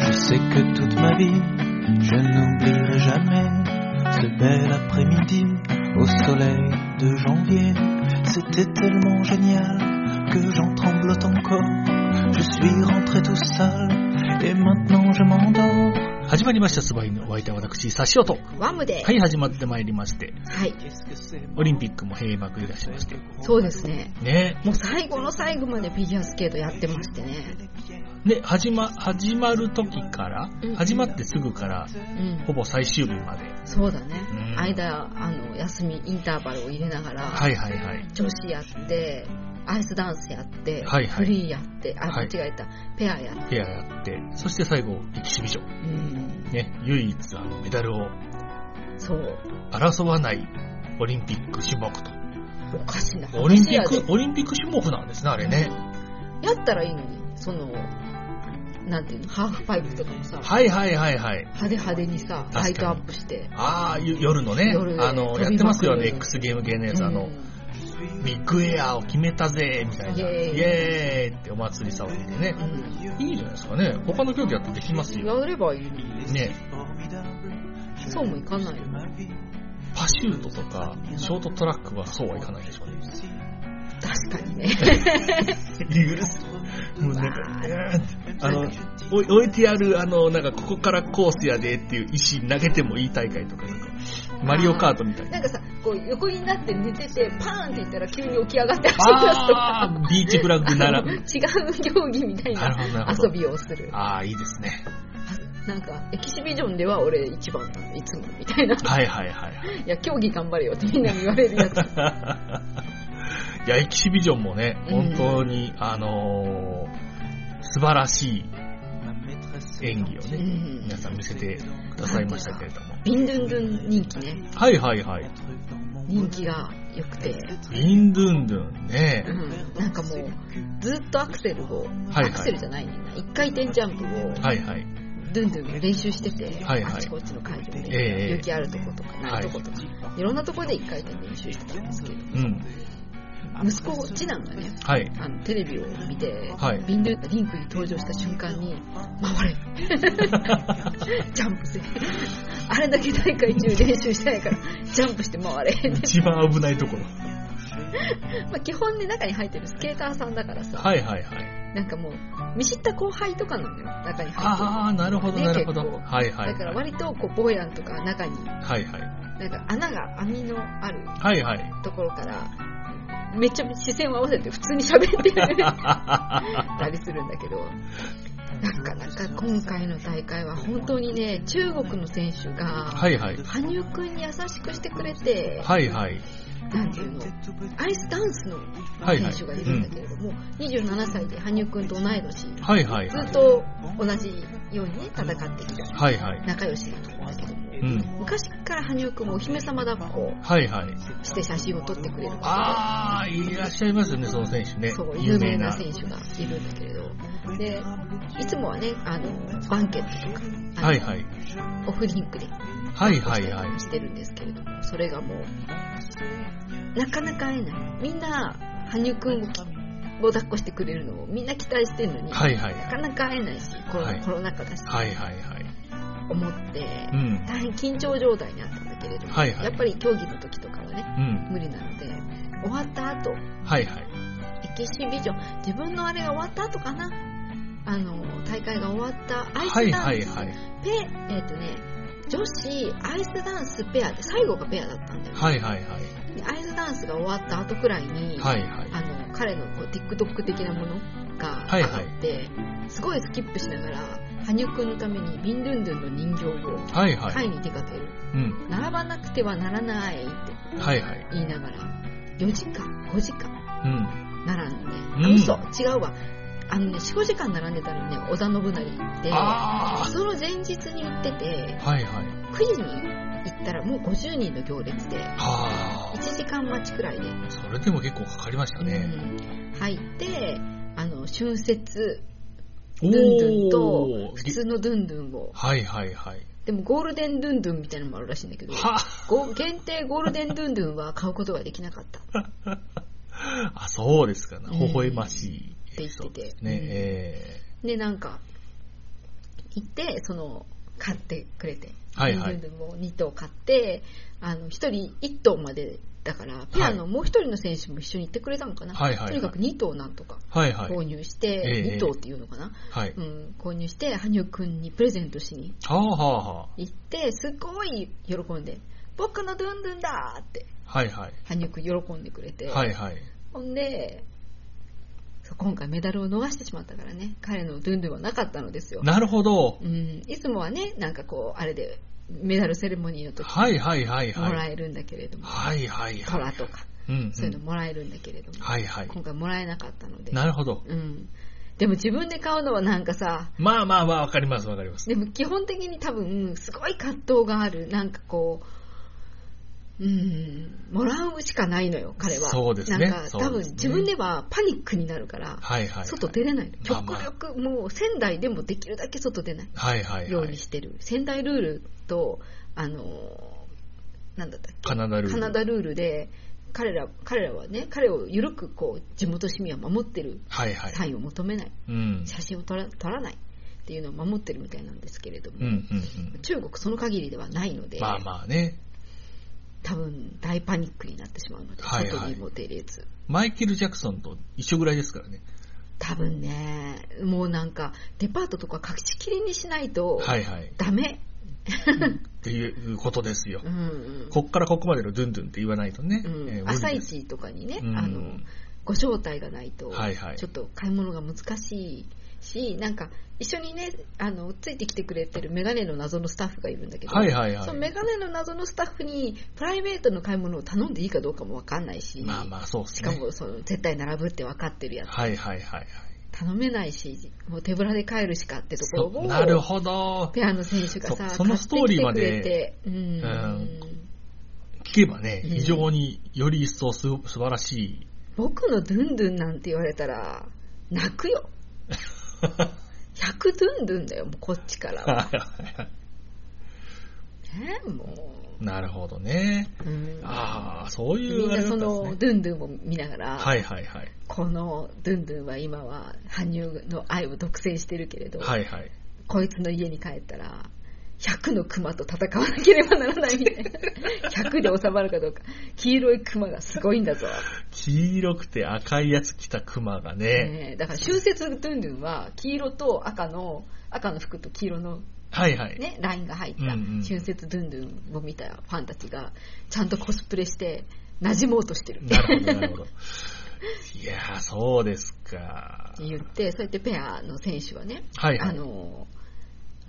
Je sais que toute ma vie, je n'oublierai jamais ce bel après-midi au soleil de janvier. C'était tellement génial que j'en tremblote encore. Je suis rentré tout seul et maintenant je m'endors. 始まりました、スバイのお相手は私、サシオと。ワムで。はい、始まってまいりまして、はい。オリンピックも閉幕いたしまして。そうですね。ね。もう最後の最後までフィギュアスケートやってましてね。で、始ま、始まる時から、うん始まってすぐから、うん。ほぼ最終日まで。そうだね。うん間、あの、休み、インターバルを入れながら、はいはいはい。女子やって、アイスダンスやって、はいはいフリーやって、あ、はい間違えた、ペアやって。ペアやって、そして最後、エキシビジョン。うん。ね、唯一あのメダルをそう。争わないオリンピック種目と。おかしいな。オリンピック、オリンピック種目なんですね、あれね。やったらいいのに、その、なんていうの、ハーフパイプとかもさ、はいはいはいはい。派手派手にさ、ライトアップして。ああ、ゆ夜のね、夜あの、やってますよね、X ゲーム系のやつ、あの、うんビッグエアーを決めたぜ、みたいな。イイエーイってお祭り騒ぎでね。うん。いいじゃないですかね。他の競技やってできますよ。やればいいのに。ね。そうもいかないよ。パシュートとか、ショートトラックはそうはいかないでしょうね。確かにね。リグルス。もうなんか、うーあの、置いてある、あの、なんか、ここからコースやでっていう石投げてもいい大会とか、なんか、マリオカートみたいな。なんかさ、こう横になって寝てて、パーンって言ったら急に起き上がって走り出すとか、ビーチフラッグなら、違う競技みたいな遊びをする。あー、いいですね。なんか、エキシビジョンでは俺一番なの、いつも、みたいな。はいはいはいはい。いや、競技頑張れよってみんなに言われるやつ。いや、エキシビジョンもね、うん本当に、あのー素晴らしい演技をね、うん皆さん見せてくださいましたけれども。ビンドゥンドゥン人気ね。はいはいはい。人気が良くて。ビンドゥンドゥンねう。ん、なんかもう、ずっとアクセルを、はいアクセルじゃないねんな、一回転ジャンプを、はいはい。ドゥンドゥン練習してて、はいはいあっちこっちの会場で、ええ雪あるとことかないとことか、い、ろんなところで一回転練習してたんですけど、うん。息子、次男がね、はい。あのテレビを見て、はいビンドゥンリンクに登場した瞬間に、回れ ジャンプせあれだけ大会中練習してないから、ジャンプして回れ一番危ないところ。まあ基本ね、中に入ってるスケーターさんだからさ、はいはいはい。なんかもう、見知った後輩とかなのよ、中に入ってる。あー、なるほどねなるほど。はいはいだからはい。割とこう、ボヤンとか中に、はいはい。なんか穴が、網のあるはいはい。ところから、めっちゃ視線を合わせて普通に喋って たりするんだけど、なかなか今回の大会は本当にね、中国の選手が、はいはい。羽生くんに優しくしてくれて、はいはい。なんていうの、アイスダンスの。選手がいるんだけれども、27歳で羽生くんと同い年、はいはいはい。ずっと同じようにね、戦ってきたはいはい。仲良しだと思うんだけども、うん。昔から羽生くんもお姫様抱っこはいはい。して写真を撮ってくれる方あー、いらっしゃいますよね、その選手ね。で、そう、有名な選手がいるんだけれど、で、いつもはね、あの、バンケットとか、はいはい。オフリンクではいはいはい。してるんですけれども、それがもう、なかなか会えない。みんな、羽生くんをを抱っこしてくれるのをみんな期待してるのに、はいはい。なかなか会えないし、コロ,、はいコロナ禍だし、はいはいはい。思って、うん。大変緊張状態にあったんだけれども、はいはいやっぱり競技の時とかはね、うん。無理なので、終わった後、はいはい。エキシビジョン、自分のあれが終わった後かな、あの、大会が終わったアイはいスダンス、はいはい。ペ、えっ、とね、女子アイスダンスペアで最後がペアだったんだよ。はいはいはい。でアイスダンスが終わった後くらいに、はいはい。あの、彼のこう TikTok 的なものがはいはいあって、すごいスキップしながら、羽生くんのためにビンドゥンドゥンの人形をはいはい。買いに出かける。うん。並ばなくてはならないってはいはい。言いながら、4時間、5時間うん。並んで、うんあ、嘘、違うわ。あのね、4、5時間並んでたらね、織田信成行って、あその前日に行っててー。、はいはい。9時に行ったらもう50人の行列で、は1時間待ちくらいで、ー。それでも結構かかりましたね。うん入って、あの、春節、ドゥンドゥンと普通のドゥンドゥンを。はいはいはい。でもゴールデンドゥンドゥンみたいなのもあるらしいんだけど、限定ゴールデンドゥンドゥンは買うことができなかった。あ、そうですか。ん微笑ましい。って言っててね。うんえで、なんか、行って、その、買ってくれて。はいはいドゥンドゥンも2頭買って、あの、1人1頭までだから、ペアのもう1人の選手も一緒に行ってくれたのかな。はいはいはいとにかく2頭なんとかーはいはい。購入して、ええ2頭っていうのかな。はい。うん、購入して、羽生くんにプレゼントしに行って、すごい喜んで、僕のドゥンドゥンだーって、あ。はいはい。羽生くん喜んでくれて、はいはい。ほんで、今回メダルを逃してしまったからね、彼のドゥンドゥンはなかったのですよ。なるほど。うん、いつもはね、なんかこう、あれで、メダルセレモニーの時はいはいはいはい。もらえるんだけれども、はいはいはい。虎とか、うんうん。そういうのもらえるんだけれども、はいはい。今回もらえなかったので、なるほど。うん。でも自分で買うのはなんかさ、まあまあまあ、わかりますわかります。でも基本的に多分、すごい葛藤がある、なんかこう、うん、もらうしかないのよ、彼は。そうですねなんか多分自分ではパニックになるから、はいはいはい。外出れない極力、もう仙台でもできるだけ外出ないはいはいようはい。にしてる。仙台ルールと、あのー、なんだったっけ？カナダルールカナダルールで、彼ら、彼らはね、彼を緩くこう、地元市民は守ってるはいはい。サインを求めない。うん。写真を撮ら撮らないっていうのを守ってるみたいなんですけれども、うんうんうん。中国その限りではないので、まあまあね。多分大パニックになってしまうので、はいはい外にも出れず。マイケル・ジャクソンと一緒ぐらいですからね。多分ね、もうなんか、デパートとか貸し切りにしないと、はいはい。ダメ。っていうことですよう。んうんこっからここまでのドゥンドゥンって言わないとね。うんえー朝一とかにね、うんあの、ご招待がないと、はいはいちょっと買い物が難しいし、なんか、一緒にね、あの、ついてきてくれてるメガネの謎のスタッフがいるんだけど、はいはいはいそのメガネの謎のスタッフに、プライベートの買い物を頼んでいいかどうかもわかんないし、まあまあそうですしね。かもその絶対並ぶって分かってるやつ、はいはいはいはい。頼めないし、もう手ぶらで帰るしかってところを、なるほど。ペアの選手がさ、そそのストーリーまでうんうん聞けばね、うん非常により一層す素晴らしい。僕のドゥンドゥンなんて言われたら、泣くよ。100ドゥンドゥンだよ、もうこっちからは。ねもなるほどね。う。うんああ、そういうみんなそのね。ドゥンドゥンを見ながら、はいはいはい。このドゥンドゥンは今は羽生の愛を独占してるけれど、はいはい。こいつの家に帰ったら、100の熊と戦わなければならないみたいな。100で収まるかどうか。黄色い熊がすごいんだぞ。黄色くて赤いやつ着たクマがね。ねえだから春節ドゥンドゥンは黄色と赤の、赤の服と黄色のはいはい。ね、ラインが入った春節ドゥンドゥンを見たファンたちが、ちゃんとコスプレして、馴染もうとしてる。なるほどなるほど。いやー、そうですかっ。て言って、そうやってペアの選手はね、はいはいあの、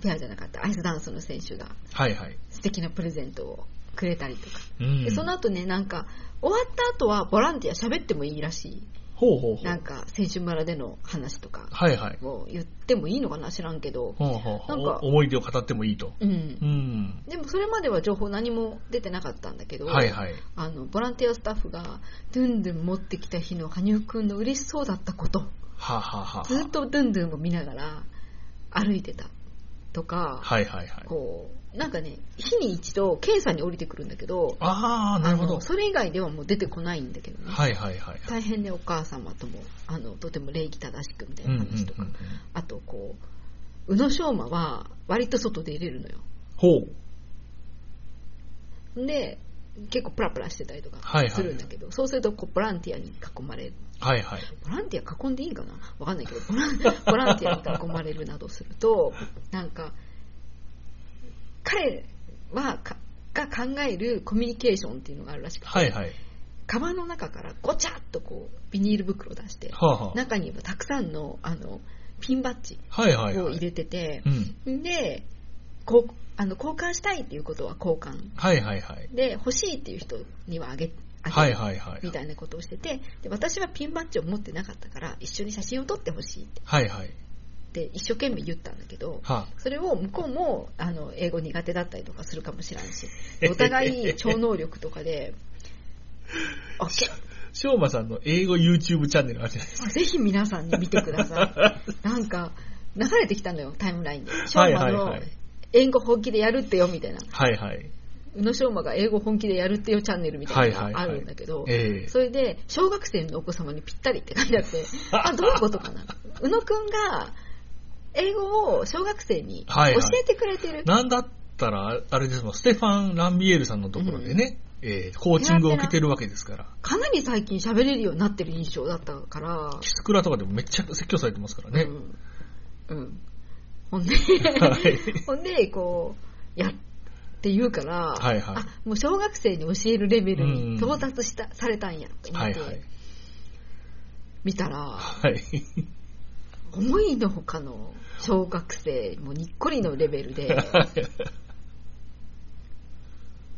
ペアじゃなかったアイスダンスの選手がはいはい。素敵なプレゼントをくれたりとか。うんでその後ね、なんか、終わった後はボランティア喋ってもいいらしい。ほうほうほう。なんか、選手村での話とかはいはい。を言ってもいいのかな知らんけど。ほうほうほうなんかお思い出を語ってもいいと。うんう。ん。でもそれまでは情報何も出てなかったんだけど、はいはい。あのボランティアスタッフがドゥンドゥン持ってきた日の羽生くんの嬉しそうだったことはあ、はあはあ、ずっとドゥンドゥンを見ながら歩いてたとか、はいはいはい。こうなんかね日に一度検査に降りてくるんだけどああ、なるほど。それ以外ではもう出てこないんだけどね、はいはいはい。大変ねお母様ともあのとても礼儀正しくみたいうんううんなん話とか、うん。あとこう宇野昌磨は割と外出れるのよほう。で結構プラプラしてたりとはいかはいするんだけど、そうするとこうボランティアに囲まれるはいはい。ボランティア囲んでいいかな？わかんないけど ボランティアに囲まれるなどするとなんか彼はかが考えるコミュニケーションっていうのがあるらしくて、はいはい。カバンの中からごちゃっとこうビニール袋を出してはあはあ。中にはたくさんのあのピンバッジはいはいはい。を入れてて、うん。でこうあの交換したいっていうことは交換はいはいはい。で欲しいっていう人にはあげあげるはいはいはい。みたいなことをしててで私はピンバッジを持ってなかったから一緒に写真を撮ってほしいってはいはい。で一生懸命言ったんだけどはそれを向こうもあの英語苦手だったりとかするかもしれないしお互い超能力とかで OK あ。しょうまさんの英語 YouTube チャンネルあるじゃないですか。ぜひ皆さんに見てください なんか流れてきたのよ、タイムラインで。翔はい馬の英語本気でやるってよ、みたいな。はいはい。宇野昌磨が英語本気でやるってよチャンネルみたいなのがあるんだけど、ええそれで、小学生のお子様にぴったりって書いてあって、あ、どういうことかな？宇野くんが、英語を小学生に教はいはいえてくれてる。なんだったら、あれですもん、ステファン・ランビエールさんのところでね、えーコーチングを受けてるわけですから。かなり最近喋れるようになってる印象だったから、キスクラとかでもめっちゃ説教されてますからね。うん。うん。ほんで、はいほんで、こう、やって言うから、はいはいあ、もう小学生に教えるレベルに到達した、されたんやと思って、はいはい。見たら、はい。思いのほかの小学生、もうにっこりのレベルで、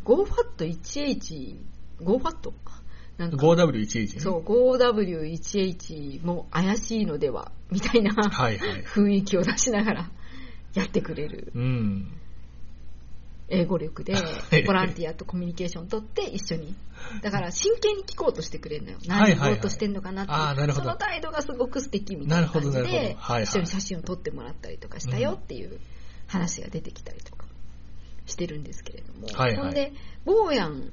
5FAT1H、5FAT? なんか 5W11 ね。そう、5W1H も怪しいのでは、みたいなはいはい。雰囲気を出しながらやってくれるうん。英語力ではい、ボランティアとコミュニケーション取って一緒に。だから真剣に聞こうとしてくれるのよ。何言おうとしてんのかなってその態度がすごく素敵みたいな感じで一緒に写真を撮ってもらったりとかしたよっていう話が出てきたりとかしてるんですけれども。はいはいほんで、ボーヤン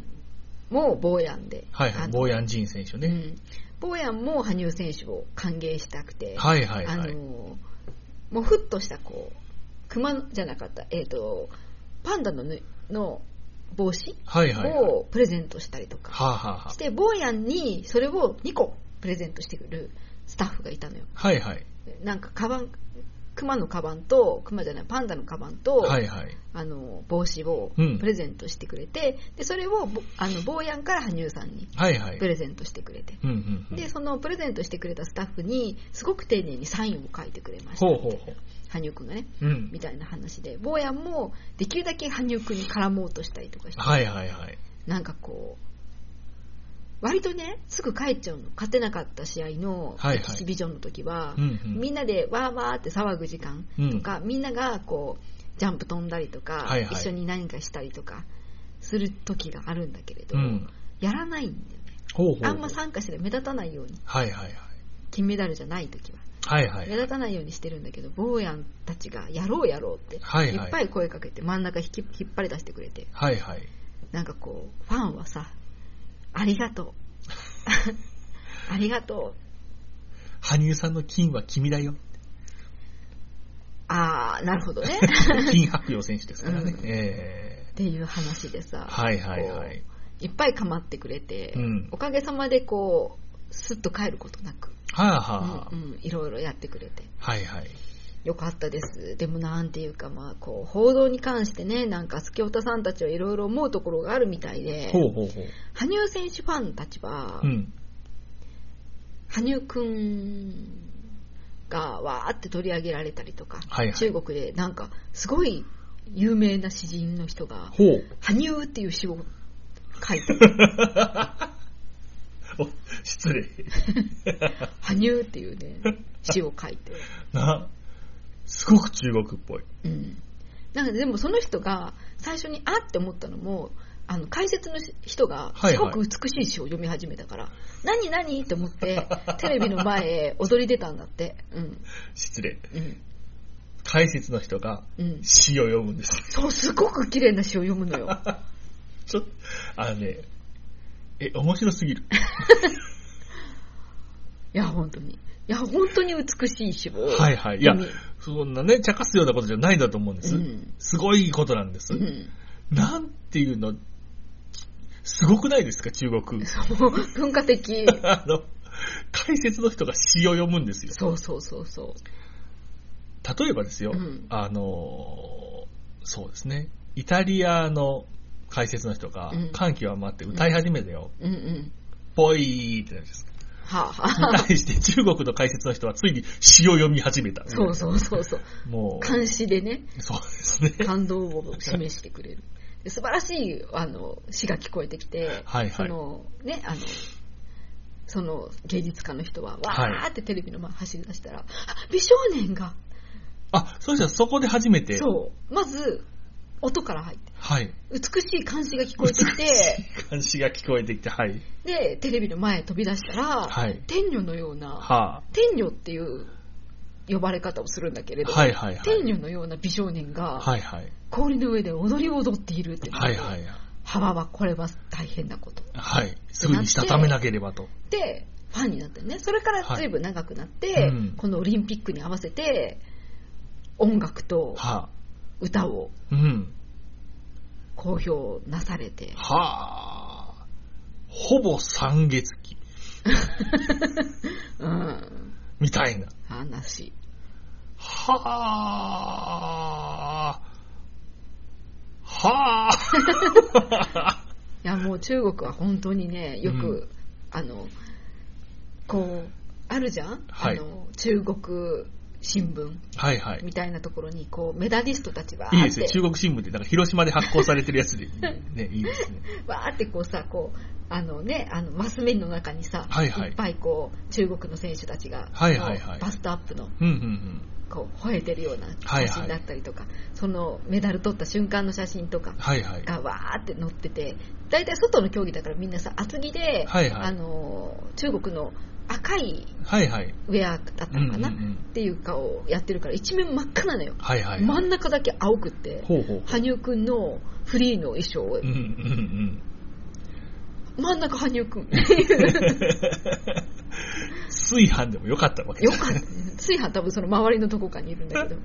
もボーヤンで。はいヤン・ジン選手ね。うん。ボーヤンも羽生選手を歓迎したくて、はいはいあのはい。もうふっとしたこう熊じゃなかったえっ、とパンダのぬの帽子。をプレゼントしたりとかして、ボーヤンにそれを2個プレゼントしてくるスタッフがいたのよあ、はいはい。なんかカバン熊のカバンと熊じゃないパンダのカバンと、はいはい。あの帽子をうんプレゼントしてくれて、でそれをぼあのボーヤンから羽生さんにプ。レゼントしてくれて、うんうんうん。でそのプレゼントしてくれたスタッフにすごく丁寧にサインを書いてくれましたほうほうほ羽生くんがねう。うんみ。たいな話で坊やもできるだけ羽生くんに絡もうとしたりとかして、はいはいはい。なんかこう割とねすぐ帰っちゃうの勝てなかった試合のはいはいエキシビジョンの時は、うんうんみんなでわーわーって騒ぐ時間とか、みんながこうジャンプ飛んだりとか、はいはい一緒に何かしたりとかする時があるんだけれど、うん。やらないんだよね。あんま参加して目立たないようにはいはいはい。金メダルじゃない時ははいはい目。立たないようにしてるんだけど、坊やんたちがやろうやろうって、はいはいいっぱい声かけて真ん中引き引っ張り出してくれて、はいはい。なんかこう、ファンはさ、ありがとう。ありがとう。羽生さんの金は君だよ。あー、なるほどね。金白洋選手ですからね。うんえっていう話でさ、はいはいはいいっぱい構ってくれて、うんおかげさまでこう、スッと帰ることなく、ー。はあはうんうんいろいろやってくれて。はいはい。よかったです。でもなんていうか、まあ、こう、報道に関してね、なんか、スケオタさんたちはいろいろ思うところがあるみたいで、ほうほうほう。羽生選手ファンたちは、うん。羽生くんがわーって取り上げられたりとか、はいはい中国でなんか、すごい有名な詩人の人が、ほう。羽生っていう詩を書いて、お、失礼。羽生っていうね、詩を書いて、な、すごく中国っぽい。うん。なんかでもその人が最初にあって思ったのも、あの解説の人がはいはいすごく美しい詩を読み始めたから、何何って思ってテレビの前へ踊り出たんだって。うん。失礼。うん。解説の人がうん。詩を読むんです。そう、すごく綺麗な詩を読むのよ。ちょっと、あのね、え、面白すぎる。いや、本当に。いや、本当に美しい詩を。はいはい。いやそんなね、茶化すようなことじゃないんだと思うんです。うんすごいことなんです。うん。なんていうの、すごくないですか、中国。そう、文化的。あの、解説の人が詩を読むんですよ。そうそうそうそう。例えばですよ、うんあの、そうですね、イタリアの解説の人がうん感極まって歌い始めたよ。うんうん。ぽいーってなるんです。はあ、はあ。に対して中国の解説の人はついに詩を読み始めた。そうそうそうそう。もう、監視でね。そうですね。感動を示してくれる。で素晴らしいあの詩が聞こえてきて、はいはいそのね、あの、その芸術家の人は、わーってテレビの前走り出したら、あ美少年が、あ、そうしたらそこで初めて、そう、まず、音から入って、はい。美しい漢詩が聞こえてきて、監視が聞こえてきて、はい。で、テレビの前へ飛び出したら、はい。天女のような、は天女っていう呼ばれ方をするんだけれど、はいはいはい。天女のような美少年がはいはい。氷の上で踊り踊っているってはいはい。幅はこれは大変なこと。はい。すぐにしたためなければと。で、ファンになってね。それから随分長くなって、はいうんこのオリンピックに合わせて、音楽とは歌をあ。うん。公表なされて、はあ。ほぼ三月期。うん、みたいな。話。はあ。はあ。いや、もう中国は本当にね、よく、うんあの、こう、あるじゃん、はいあの、中国新聞はいはい。みたいなところに、こう、メダリストたちがあっていいですね。、中国新聞ってなんか広島で発行されてるやつで、ね、いいですね。わーってこうさ、こう、あのね、あの、マス面の中にさ、はいはいっぱいこう、中国の選手たちが、はいはいはいバストアップの、うんうんうん。こう、吠えてるようなはいはい写真だったりとか、そのメダル取った瞬間の写真とか、はいはい。がわーって載ってて、大体外の競技だからみんなさ、厚着で、はいはいあのー中国の赤いはいはい。ウェアだったのかな、うんうんうんっていう顔をやってるから、一面真っ赤なのよ。はいはい。真ん中だけ青くって、ほうほう。羽生くんのフリーの衣装を、うんうんうん。真ん中羽生くん。炊飯でもよかったわけですよかった。炊飯多分その周りのどこかにいるんだけど。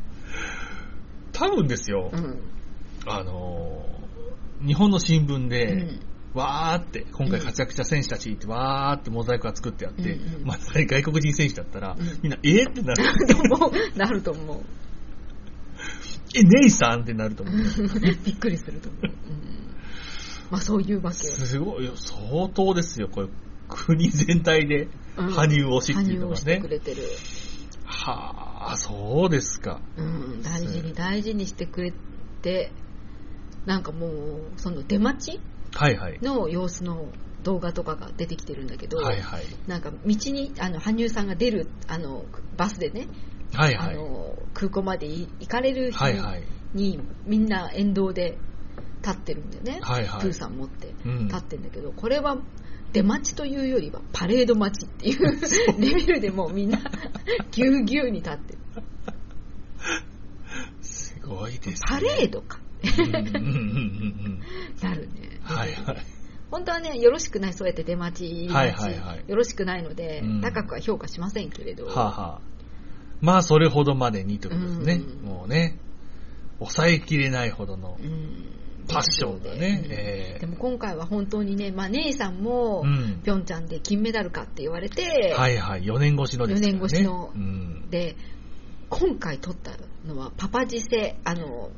多分ですよ、うん。あのー日本の新聞で、うんわーって、今回活躍した選手たちってわーってモザイクが作ってあって、うんうんまあ、外国人選手だったら、うんみんな、えーってなる。と思う。なると思う。え、ネイさんってなると思う。びっくりすると思う。うんまあそういうわけよ。すごいよ、相当ですよ、これ。国全体で、うん羽生推しっていうのがねく。れてる。はあ、そうですか。うん、大事に大事にしてくれて、なんかもう、その出待ち。の様子の動画とかが出てきてるんだけど、はいはい。なんか道に、あの、羽生さんが出る、あの、バスでね、はいはい。あの、空港まで行かれる日はいはい。に、みんな沿道で立ってるんだよね。はいはいプーさん持ってうん立ってるんだけど、これは出待ちというよりはパレード待ちっていう レベルでもうみんな ぎゅうぎゅうに立ってる。すごいです、ね。パレードか。うんうんうんうんうん。なるね。はいはい。本当はね、よろしくない、そうやって出待ち、はいはいはいよろしくないので、うん高くは評価しませんけれど、はあ、はあ、まあ、それほどまでにということですね。うんもうね、抑えきれないほどのうんパッションがね。うんえでも今回は本当にね、まあ、姉さんも、うんピョンチャンで金メダルかって言われて、はいはい、4年越しのですね。4年越しのうん。で、今回取ったのはパパジセ、あの、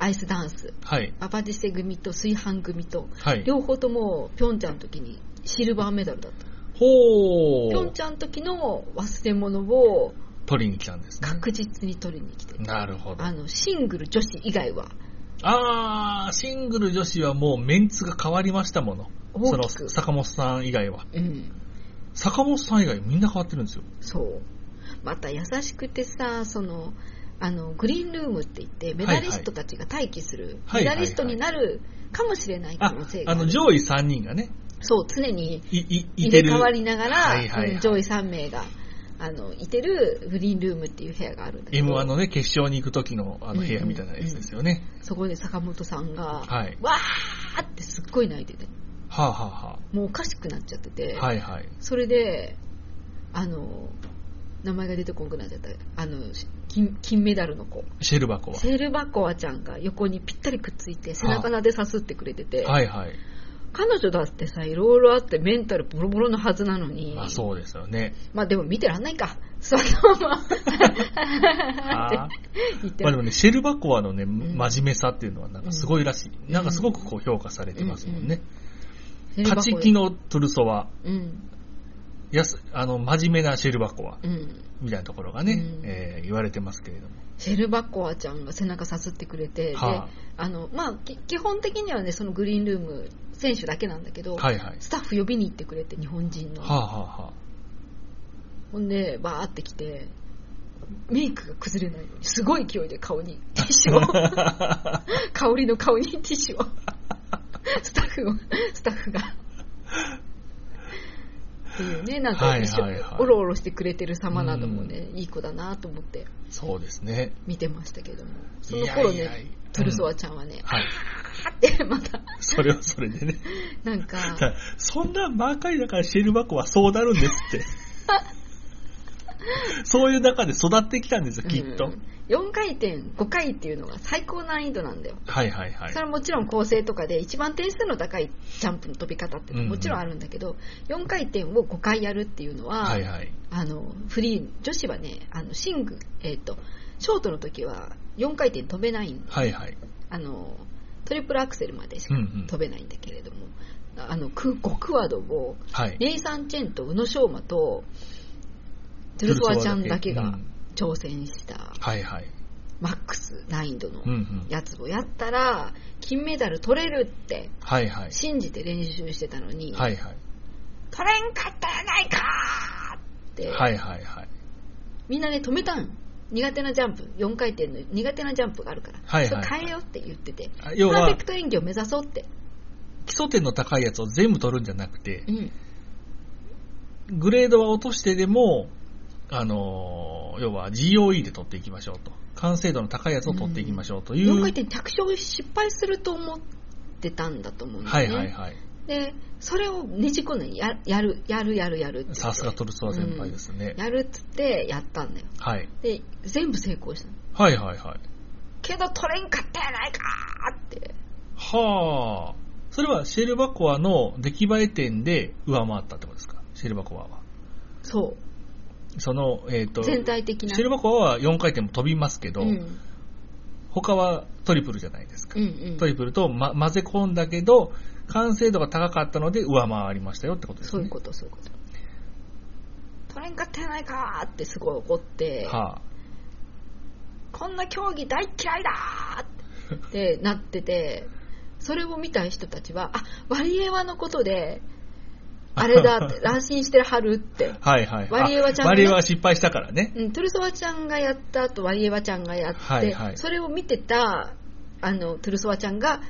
アイスダンス、はい。パパジセ組と炊飯組と、はい。両方ともピョンチャンの時にシルバーメダルだった。ほー。ピョンチャンの時の忘れ物を取りに来たんですね。確実に取りに来てる。なるほど。あの、シングル女子以外は、あー、シングル女子はもうメンツが変わりましたもの。その。坂本さん以外は。うん。坂本さん以外みんな変わってるんですよ。そう。また優しくてさ、その、あの、グリーンルームって言って、メダリストたちが待機する、はいはいメダリストになるかもしれない可あ能性、がある。あの、上位3人がね、そう、常にい、い、い入。れ替わりながら、はいはいはいうん上位3名が、あの、いてるグリーンルームっていう部屋があるんだけど、M1 のね、決勝に行く時のあの部屋みたいなやつですよね。そこで坂本さんが、はい。わーってすっごい泣いてて、はあ、はあはもうおかしくなっちゃってて、あ、はいはい。それで、あの、名前が出てこなくなっちゃった。あの、金金メダルの子。シェルバコは。セールバコアちゃんが横にぴったりくっついて背中撫でさすってくれてて、はいはい。彼女だってさ、いろいろあってメンタルボロボロのはずなのに、まあそうですよね。まあでも見てらんないか。座ったまま。言ってまあでもね、シェルバコアのね、ん真面目さっていうのはなんかすごいらしい。なんかすごくこう評価されてますもんね。セールバコア勝ち気のトゥルソワ、うん。やす、あの、真面目なシェルバコア、うん。みたいなところがね、うんえー言われてますけれども。シェルバコアちゃんが背中さすってくれて、はで、あの、まあ、き基本的にはね、そのグリーンルーム、選手だけなんだけど、はいはい。スタッフ呼びに行ってくれて、日本人の。はあ、はあはほんで、バーって来て、メイクが崩れないように、すごい勢いで顔にティッシュを、あ、香りの顔にティッシュを、スタッフを、スタッフが、っていうね、なんか一緒におろおろしてくれてる様などもね、いい子だなと思ってそうですね。見てましたけども、その頃ね、いやいやトゥルソワちゃんはね、はい。あってまた、それはそれでね。なんか、だそんなばっかりだからシェルバコはそうなるんですって。そういう中で育ってきたんですよ、きっと。うん4回転5回っていうのが最高難易度なんだよ。はいはいはいそれ。はもちろん構成とかで一番点数の高いジャンプの飛び方ってもちろんあるんだけど、4回転を5回やるっていうのは、はいはい。あのフリー女子はねあのシングえっ、とショートの時は4回転飛べないんはいはい。あのトリプルアクセルまでしかうんうん飛べないんだけれども、あのク5クワドをはい。ネイサン・チェンと宇野昌磨とトゥルソワちゃんだけがうん挑戦したはいはい。マックス難易度の。やつをやったら金メダル取れるってはいはい。信じて練習してたのに、はいはい。取れんかったやないかーって、はいはいはい。みんなね止めたん苦手なジャンプ4回転の苦手なジャンプがあるから、はいはいそれ変えようって言っててパーフェクト演技を目指そうって、基礎点の高いやつを全部取るんじゃなくてう、ん、グレードは落としてでも、あのー要は GOE で取っていきましょうと。完成度の高いやつを取っていきましょうという。4回転着床失敗すると思ってたんだと思うんだはよね、いはいはい。でそれをねじ込んでややるやるやるやるってさすがトルソワ先輩ですね。やるっつってやったんだよはい。で全部成功したのはいはいはい。けど取れんかったやないかーってはあ。それはシェルバコアの出来栄え点で上回ったってことですか？シェルバコアは。そその、えっ、と、う全体的なシェルバコアは4回転も飛びますけど、うん他はトリプルじゃないですか。うんうんトリプルと、ま、混ぜ込んだけど、完成度が高かったので上回りましたよってことですね。そういうことそういうこと取れんかったやないかーってすごい怒って、はあ。こんな競技大嫌いだーってなっててそれを見た人たちはあワリエワのことで あれだって 安心してはるって。はいはい。ワリエワちゃんがワリエワは失敗したからね。うん、トゥルソワちゃんがやった後ワリエワちゃんがやって、はいはい。それを見てたあのトゥルソワちゃんが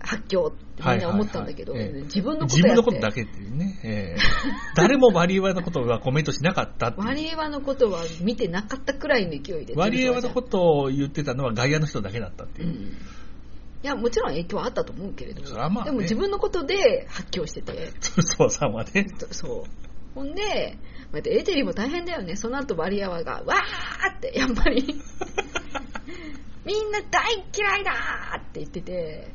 発狂ってみんな思ったんだけど、はいはいはいええ自分のこと自分のことだけっていうね。ええ。誰もワリエワのことはコメントしなかったっていう。ワリエワのことは見てなかったくらいの勢いでワリエワのこトとを言ってたのは外野の人だけだったっていう。うんいやもちろん影響はあったと思うけれども、ね。でも自分のことで発狂してて。トルソワさんはね。そう。ほんでまたエテリも大変だよね。その後ワリエワがわーってやっぱり。みんな大嫌いだーって言ってて。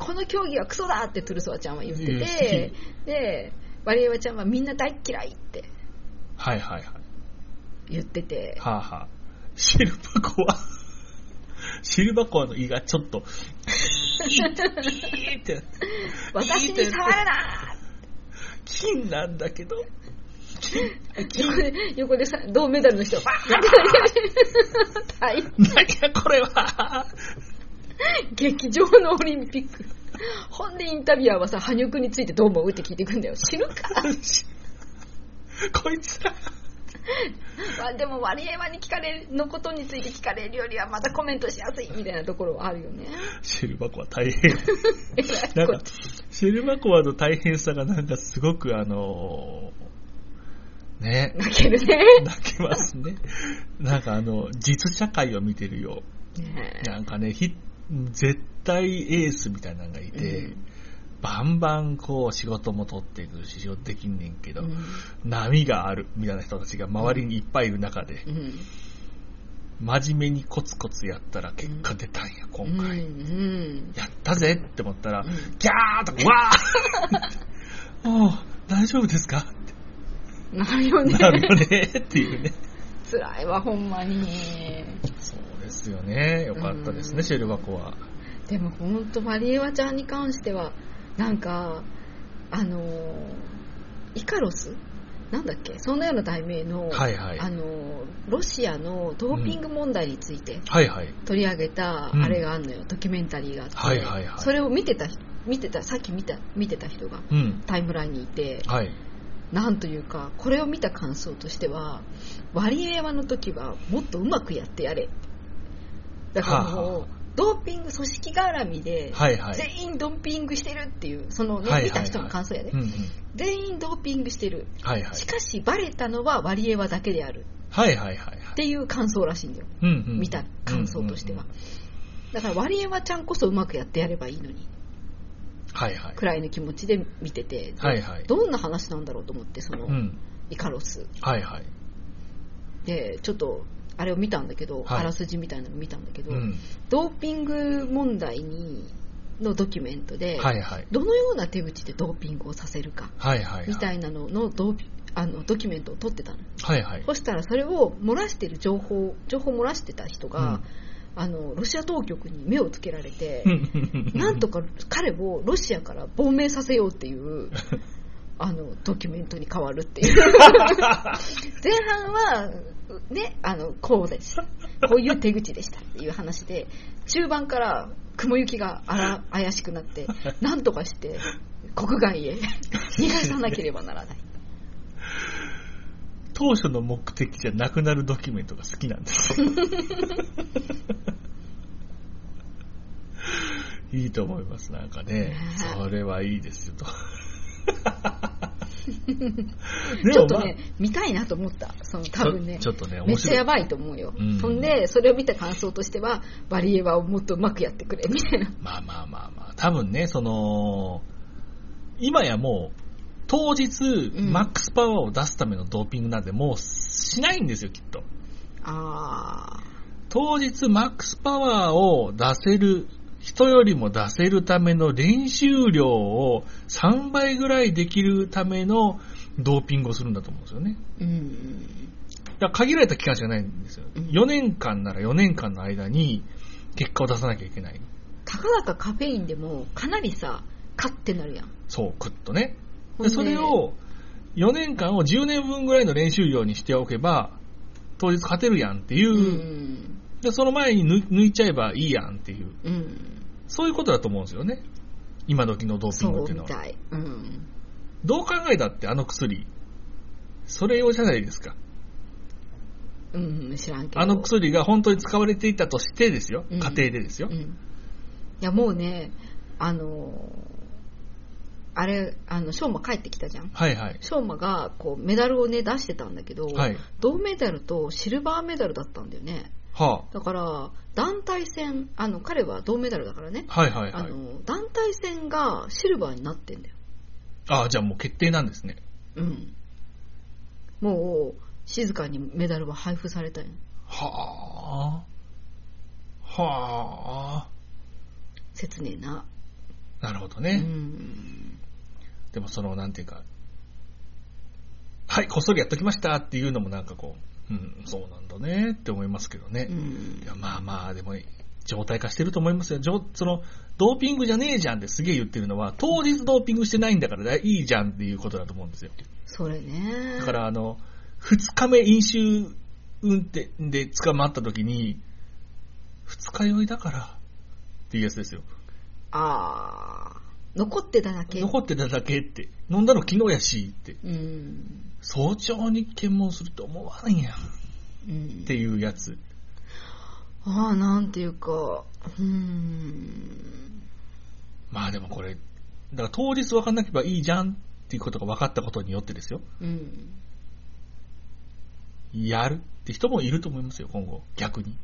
この競技はクソだってトゥルソワちゃんは言ってて。でワリエワちゃんはみんな大嫌いって。はいはいはい。言ってて。はあはあ。シルバコア。シルバコアの胃がちょっと、いいって、私に触るな金なんだけど、ー横で横でさ銅メダルの人がバーって。大何やこれは。劇場のオリンピック。ほんでインタビュアーはさ羽生君についてどう思うって聞いてくんだよ。知るか。こいつら。まあでもワリエワに聞かれるのことについて聞かれるよりはまたコメントしやすいみたいなところはあるよね。シルバコア大変。なんかシルバコアの大変さがなんかすごくあのーね、泣けるね。泣けますね。なんかあの、実社会を見てるよ。ねなんかね、ひ絶対エースみたいなのがいて、うんバンバンこう仕事も取っていくし、仕事できんねんけど、うん。波があるみたいな人たちが周りにいっぱいいる中で、うん。真面目にコツコツやったら結果出たんや、今回。うんやったぜって思ったら、うん。ギャーとか、わー！もう、大丈夫ですか？なるよね。なるよね？っていうね。辛いわほんまに。そうですよね。よかったですね、うん。シェルバコは。でも本当マリエワちゃんに関してはなんかあのーイカロス？なんだっけ？そんなような題名の、はいはい。あのーロシアのドーピング問題について。取り上げたうんあれがあるのよ、ドキュメンタリーがあって、はいはいはいそれを見てた人見てたさっき見た見てた人がうん。タイムラインにいてはい。なんというかこれを見た感想としてはワリエワの時はもっとうまくやってやれだからもう、ドーピング組織絡みで。全員ドーピングしてるっていう、そのね、見た人の感想やで。全員ドーピングしてる。はいはいし。かし、バレたのはワリエワだけであるはいはいはいはい。っていう感想らしいんだよ。うんうん。見た感想としては。だから、ワリエワちゃんこそうまくやってやればいいのに、はいはい。くらいの気持ちで見てて、はいはい。どんな話なんだろうと思って、その、うん。イカロス。はいはい。で、ちょっと、あれを見たんだけど、はいあらすじみたいなのを見たんだけど、うん。ドーピング問題にのドキュメントで、はいはい。どのような手口でドーピングをさせるかはいはい。みたいなののドーピあのドキュメントを取ってたのはいはい。そしたらそれを漏らしてる情報情報を漏らしてた人が、うんあのロシア当局に目をつけられて、う んなんとか彼をロシアから亡命させようっていう あのドキュメントに変わるっていう 前半はねあのこうですこういう手口でしたっていう話で中盤から雲行きがあら怪しくなって なんとかして国外へ逃がさなければならない当初の目的じゃなくなるドキュメントが好きなんですよ。いいと思います、なんかねそれはいいですよと。ちょっとね、見たいなと思った。その多分ね、ちょっとねめっちゃやばいと思うよ。うんそんで、それを見た感想としては、バリエワをもっとうまくやってくれ、みたいな。まあまあまあまあ、多分ね、その、今やもう、当日、んマックスパワーを出すためのドーピングなんてもうしないんですよ、きっと。あ当日マックスパワーを出せる、人よりも出せるための練習量を3倍ぐらいできるためのドーピングをするんだと思うんですよね。ー。うん。だから限られた期間しかないんですよ。うん4年間なら4年間の間に結果を出さなきゃいけない。たかだかカフェインでも、かなりさ、カッてなるやん。そう、くっとね。ででそれを4年間を10年分ぐらいの練習量にしておけば、当日勝てるやんっていう、うん。でその前に抜抜いちゃえばいいやんっていう、うん。そういうことだと思うんですよね。今時のドーピそうングっていうのは。みたい。うん。どう考えたってあの薬、それ用じゃないですか。うん、知らんけど。あの薬が本当に使われていたとしてですよ。うん家庭でですようん。。いや、もうね、あの、あれ、あの、翔馬帰ってきたじゃん。はいはい。翔馬が、こう、メダルをね、出してたんだけど、はい。銅メダルとシルバーメダルだったんだよね。はだから、団体戦、あの、彼は銅メダルだからね。あ。はいはいはい。あの、団体戦がシルバーになってんだよ。ああ、じゃあもう決定なんですね。うん。もう、静かにメダルは配布されたよ。はあ。はあ。切ねえな。うなるほどね。ん。でもその、なんていうか、はい、こっそりやっときましたっていうのもなんかこう、うん、そうなんだねって思いますけどね。うんいや、まあまあ、でも、状態化してると思いますよ。じょその、ドーピングじゃねえじゃんってすげえ言ってるのは、当日ドーピングしてないんだからいいじゃんっていうことだと思うんですよ。それね。だから、あの、二日目飲酒運転で捕まった時に、二日酔いだからっていうやつですよ。ああ。残ってただけ。残ってただけって。飲んだの昨日やしって。うん。早朝に検問すると思わんやんっうんていうやつ。ああ、なんていうか、うーん。まあでもこれ、だから当日分かんなければいいじゃんっていうことが分かったことによってですよ。うん。やるって人もいると思いますよ、今後。逆に。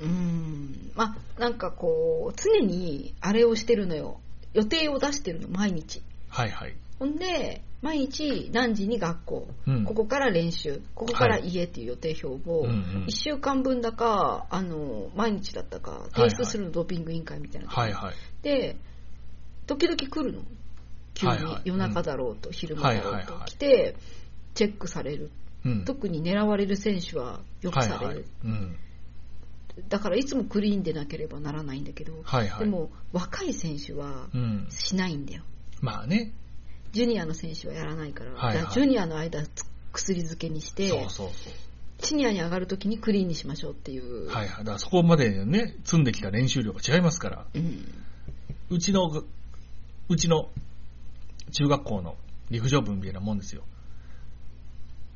うん。まあ、なんかこう、常にあれをしてるのよ。予定を出してるの、毎日。はいはい。ほんで、毎日何時に学校、うんここから練習、ここから家っていう予定表を、うんうん1週間分だか、あの、毎日だったか、提出するの、ドーピング委員会みたいな。はいはい。で、時々来るの。急にはいはい夜中だろうと、昼間だろうとはいはいはい来て、チェックされる。うん。特に狙われる選手はよくはいされる。はい。うん。だからいつもクリーンでなければならないんだけど、はいはい。でも若い選手はうん。しないんだよ。まあね。ジュニアの選手はやらないから、はいはいジュニアの間つ薬漬けにして、そうそうそう。シニアに上がるときにクリーンにしましょうっていう。はいはい。だからそこまでね、積んできた練習量が違いますから。うん。うちの、うちの中学校の陸上部みたいなもんですよ。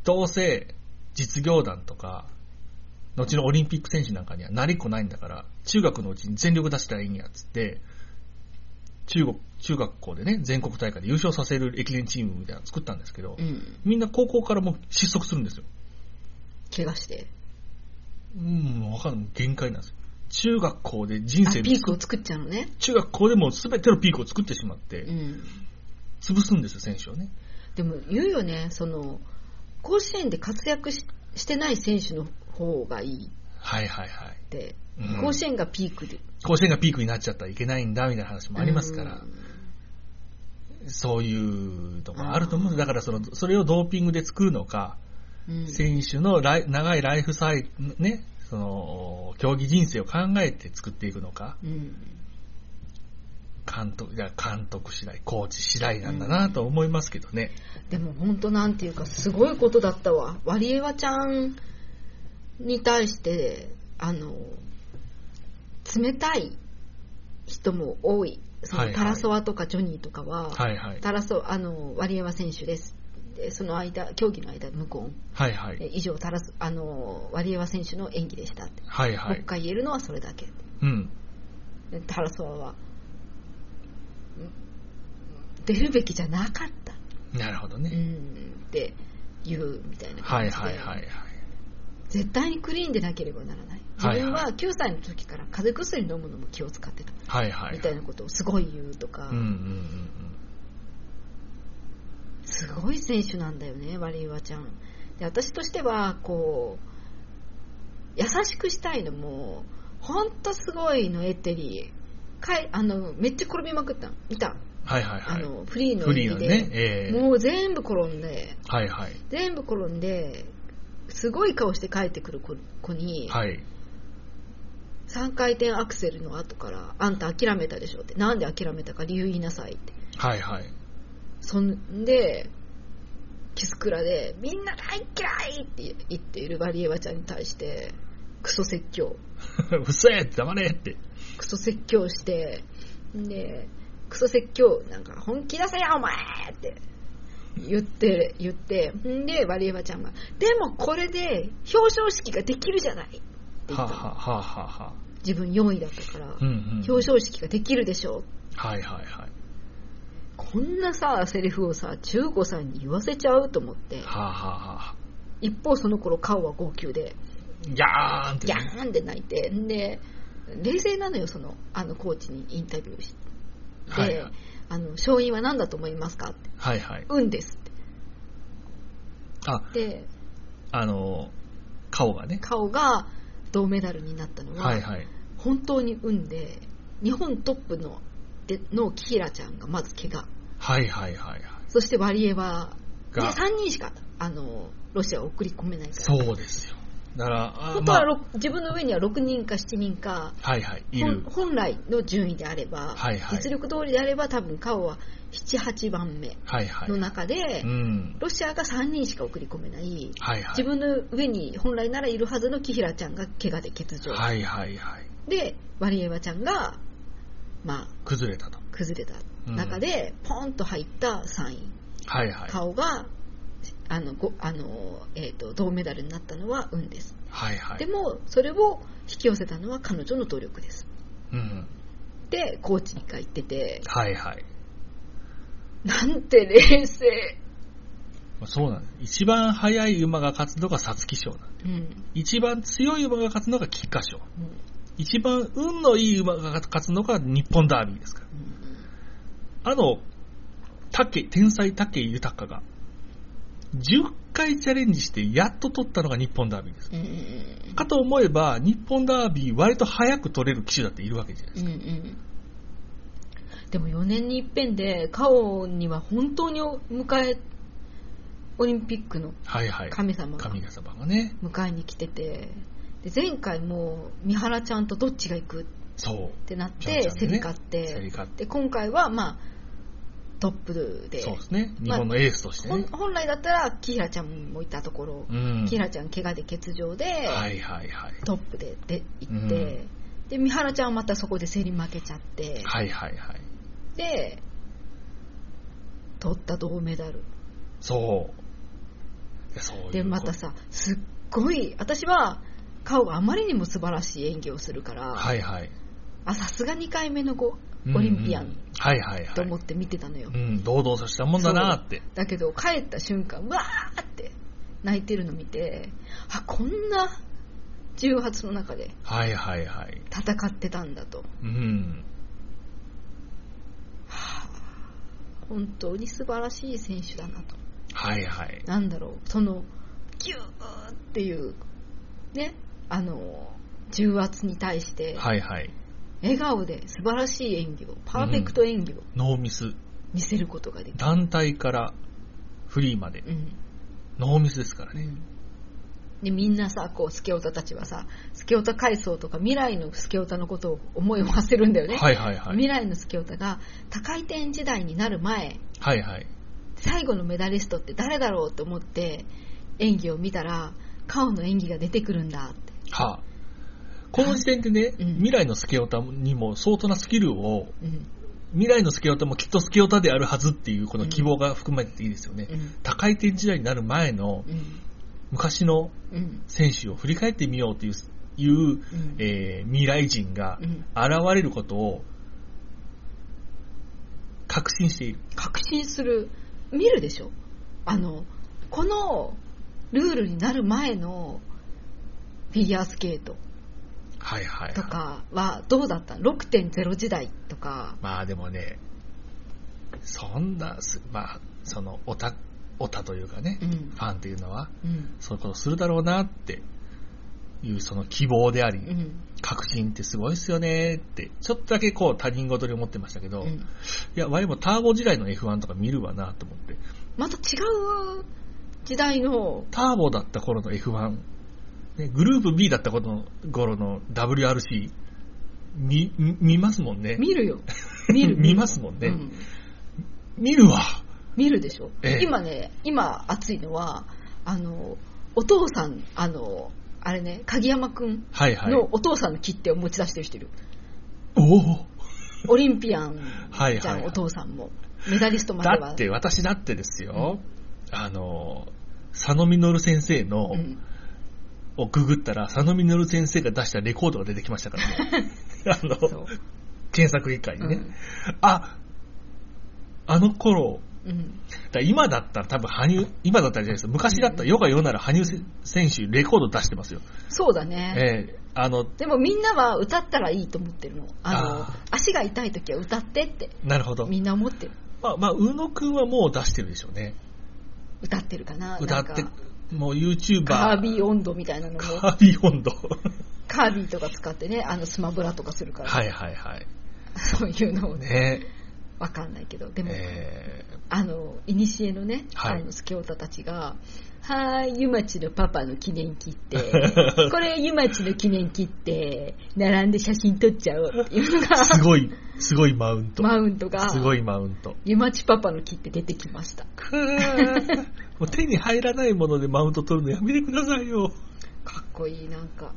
どうせ実業団とか後のオリンピック選手なんかにはなりっこないんだから、中学のうちに全力出したらいいんやっつって、中国、中学校でね、全国大会で優勝させる駅伝チームみたいなの作ったんですけど、うん。みんな高校からもう失速するんですよ。怪我して？うん、わかんない。限界なんですよ。中学校で人あ、生ピークを作っちゃうのね。中学校でもう全てのピークを作ってしまってう、ん。潰すんですよ、選手をね。でも言うよね、その、甲子園で活躍ししてない選手の方がいいっはいはいはい。て、うん甲子園がピークで。甲子園がピークになっちゃったらいけないんだみたいな話もありますから、そういうのがあると思うだからその、それをドーピングで作るのか、うん。選手のライ長いライフサイクル、ね、その、競技人生を考えて作っていくのか、うん。監督、じゃあ監督次第、コーチ次第なんだなと思いますけどね。でも本当なんていうかすごいことだったわ。ワリエワちゃんに対して、あの、冷たい人も多い。そのはいはいタラソワとかジョニーとかは、はいはい。タラソあのワリエワ選手です。でその間、競技の間、無言。はいはい。で以上タラスあの、ワリエワ選手の演技でしたって。はいはい。もう一回言えるのはそれだけ。うん。でタラソワは、うん出るべきじゃなかった。うなるほどね。ん、って言うみたいなはい感じで。はいはいはい。絶対にクリーンでなければならない。自分は9歳の時から風邪薬飲むのも気を使ってた。はいはい。みたいなことをすごい言うとか、うんうんうんすごい選手なんだよね、ワリエワちゃん。で私としては、こう、優しくしたいのも、ほんとすごいの、エテリ。かいあのめっちゃ転びまくったの見た、はいはいはい。あのフリーの演技で、ね。ええもう全部転んではいはい。全部転んですごい顔して帰ってくる子子に、はい。3回転アクセルの後からあんた諦めたでしょってなんで諦めたか理由言いなさいってはいはい。そんでキスクラでみんな大嫌いって言っているバリエワちゃんに対してクソ説教うっせえって黙れって。クソ説教してでクソ説教なんか本気出せやお前って言って言って。んでバリエワちゃんがでもこれで表彰式ができるじゃない。って言はあ、ったの。はあはあはあ。は自分4位だったから、あ、うんうん。表彰式ができるでしょはいはいはい。こんなさセリフをさ中子さんに言わせちゃうと思って。はあはあはあ。一方その頃顔は号泣で。ギャーンってギね、ャーンって泣いて。んで冷静なのよそのあのコーチにインタビューして、はいはい。あの勝因は何だと思いますか？ってはいはい。運ですってあ、であの、顔がね。顔が銅メダルになったのは、はいはい。本当に運で日本トップのでのキーラちゃんがまず怪我はいはいはいはい。そしてワリエワでが3人しかあのロシアを送り込めないからそうですよ。だから、あ本当はまろ自分の上には6人か7人かあはいはい、い本る。本来の順位であれば、はいはい実力通りであれば多分カオは78番目はいはい。の中で、うん。ロシアが3人しか送り込めない、はいはい。自分の上に本来ならいるはずのキヒラちゃんが怪我で欠場、はいはいはい。でワリエワちゃんが、まあ、崩れたと。崩れた中で、ポンと入った3位、はいはい。顔があのごあの、えー、と銅メダルになったのは運です、はいはい。でもそれを引き寄せたのは彼女の努力ですうん。でコーチが言っててはいはい。なんて冷静、そうなんです。一番速い馬が勝つのが皐月賞なんです。うん一番強い馬が勝つのが菊花賞。うん一番運のいい馬が勝つのが日本ダービーですから。あの、竹、天才竹豊が、10回チャレンジしてやっと取ったのが日本ダービーです。うんうんかと思えば、日本ダービー割と早く取れる騎手だっているわけじゃないですうんうんでも4年に一遍でカオには本当に迎えオリンピックのか。はいはい。神様が神様がね。迎えに来ててで前回も三原ちゃんとどっちが行くっそう。てなっちゃんちゃんでねて競り勝っり勝ってで今回はまあトップでそうですね。日本のエースとしてほんね。本来だったら木平ちゃんもいたところ、うん。木平ちゃん怪我で欠場で、はいはいはい。トップでで行って、うんで三原ちゃんはまたそこで競り負けちゃって、はいはいはい。で取った銅メダルそう。でそういうでまたさすっごい私はカオがあまりにも素晴らしい演技をするから、はいはい。あ、さすが2回目のオリンピアンうんはいはいはい。と思って見てたのよ。うん、堂々としたもんだなって。だけど帰った瞬間、わーって泣いてるの見て、あ、こんな重圧の中ではいはいはい。戦ってたんだと。うん。はあ本当に素晴らしい選手だなと。はいはい。なんだろう、その、ギューっていう、ね、あの、重圧に対して、はいはい。笑顔で素晴らしい演技を、パーフェクト演技をノーミス。見せることができる。団体からフリーまでう。ん。ノーミスですからね。うんで、みんなさ、こう、スケオタたちはさ、スケオタ階層とか未来のスケオタのことを思いを馳せるんだよね。はいはいはい。未来のスケオタが多回転時代になる前、はいはい。最後のメダリストって誰だろうと思って演技を見たら、カオの演技が出てくるんだって。はあ。この時点でね、うん未来のスケオタにも相当なスキルを、うん。未来のスケオタもきっとスケオタであるはずっていうこの希望が含まれてていいですよね。うん。多回転時代になる前のうん。昔のうん。選手を振り返ってみようという、いううんえー未来人がうん現れることを確信している。確信する、見るでしょあの、このルールになる前のフィギュアスケートはいはい、はい。とかはどうだった？の ?6.0 時代とか、まあでもね、そんなす、まあ、その、オタ、オタというかね、うんファンっていうのは、うん。そういうことするだろうなっていうその希望であり、うん。確信ってすごいっすよねって、ちょっとだけこう他人事に思ってましたけど、いうんや、我もターボ時代の F1 とか見るわなと思って、また違う時代の、ターボだった頃の F1、ね、グループ B だった頃の頃の WRC、見、見見ますもんね。見るよ。見る。見ますもんねうん見るわ。見るでしょ、ええ今ね、今熱いのは、あの、お父さん、あの、あれね、鍵山くんはいはい。のお父さんの切手を持ち出してる人いる。おおオリンピアンはいはいじゃん、お父さんも。メダリストまでは。だって私だってですよ、あの、佐野実先生の、うん、をググったら、佐野実先生が出したレコードが出てきましたからね。あの。検索結果にね。うんあ、あの頃、うん。だ今だったら多分羽生、今だったらじゃないです昔だったら世が世なら羽生選手レコード出してますよ。そうだね。ええあの、でもみんなは歌ったらいいと思ってるの。あの、足が痛い時は歌ってってなるほど。みんな思ってる。まあ、まあ、宇野くんはもう出してるでしょうね。歌ってるかな歌ってもう YouTuber。カービー温度みたいなのも、カービー温度。カービィとか使ってね、あのスマブラとかするから、はいはいはい。そういうのをね、ねわかんないけど、でも、えあの、いにしえのね、はいあのスケオタたちが、はーい、ゆまちのパパの記念切って、これゆまちの記念切って、並んで写真撮っちゃおうっていうのが、ー、すごい、すごいマウント。マウントが、すごいマウント。ゆまちパパの切って出てきました。くー もう手に入らないものでマウント取るのやめてくださいよ。かっこいい、なんか。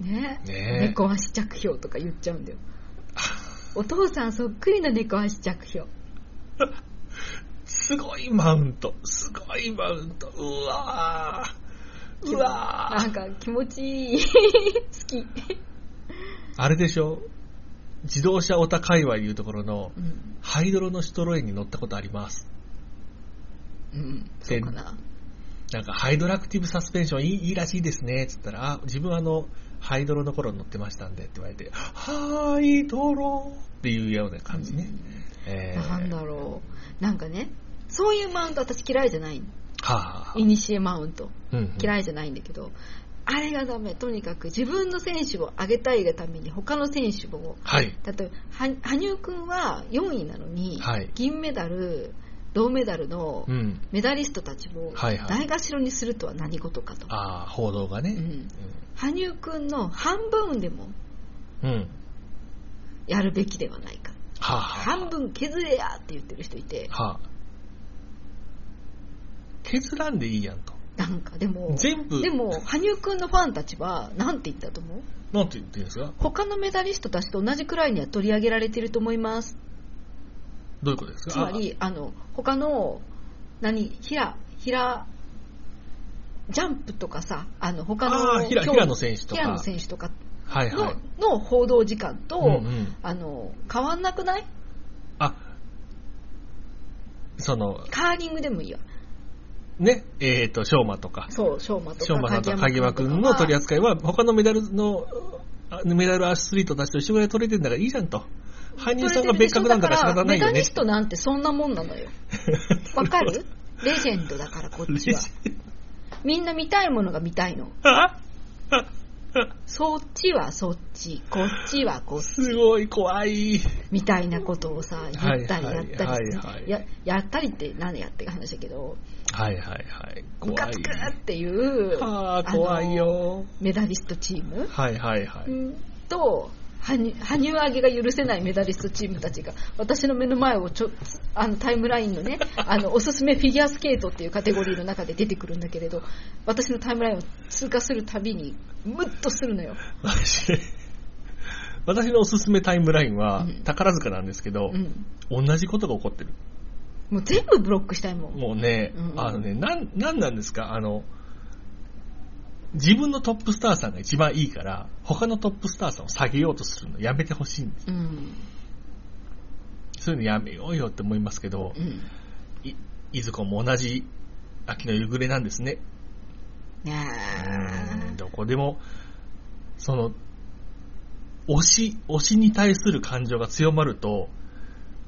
ねね猫足着氷とか言っちゃうんだよ。お父さんそっくりの猫足着氷。すごいマウント。すごいマウント。うわー。うわー。なんか気持ちいい。好き。あれでしょ？自動車オタ界隈でいうところの、うん。ハイドロのシトロエンに乗ったことあります。うん。そうかな。なんか、ハイドラクティブサスペンションいいいいらしいですね。つったら、あ、自分あの、ハイドロの頃乗ってましたんでって言われて、ハイドロっていうような感じね。えー、なんだろう。なんかね、そういうマウント私嫌いじゃないの。はあ、イニシエマウント。うんうん嫌いじゃないんだけど、あれがダメ。とにかく自分の選手を上げたいがために他の選手を、はい。例えば、は羽生くんは4位なのに、はい銀メダル、銅メダルのうん。メダリストたちをはいはいないがしろにするとは何事かと。ああ、報道がね。うん羽生くんの半分でもうん。うん。やるべきではないか。はあ、は半分削れやって言ってる人いて、あ、はあ。削らんでいいやんと。なんかでも、全部、でも、羽生くんのファンたちは、なんて言ったと思う？なんて言ってるんですか？他のメダリストたちと同じくらいには取り上げられていると思います。どういうことですか？つまり、あの、他の、何、平、平、ジャンプとかさ、あの、他の平野選手とか。平野選手とかの,、はいはい。の報道時間と、うんうんあの、変わんなくない？あ、その、カーリングでもいいよ。ね、えっ、と、翔馬とか、そう、翔馬とか。翔馬さんとか鍵山君の取り扱いは、他のメダルの、あメダルアスリートたちと一緒ぐらい取れてんだからいいじゃんと。羽生さんが別格なんだから仕方ないよねメダリ。ストなんてそんなもんなのよ。わかる？レジェンドだから、こっちは。みんな見たいものが見たいの。あ そっちはそっち、こっちはこっち。すごい怖い。みたいなことをさ、言ったりやったり、はいはいはいややったりって何やってる話だけど、はいはいはい。ムカ怖いつくっていう、はあ、怖いよ。メダリストチーム、はいはいはい。うんと、羽生羽生上げが許せないメダリストチームたちが私の目の前をちょあのタイムラインのね あのおすすめフィギュアスケートっていうカテゴリーの中で出てくるんだけれど私のタイムラインを通過するたびにムッとするのよ、私、私のおすすめタイムラインはうん宝塚なんですけどう、ん、同じことが起こってる。もう全部ブロックしたいもん。もうね、うんあのね、なん、なんなんですか？あの、自分のトップスターさんが一番いいから、他のトップスターさんを下げようとするのやめてほしいんです。うん。そういうのやめようよって思いますけど、うん。い、いずこも同じ秋の夕暮れなんですね。どこでも、その、推し、推しに対する感情が強まると、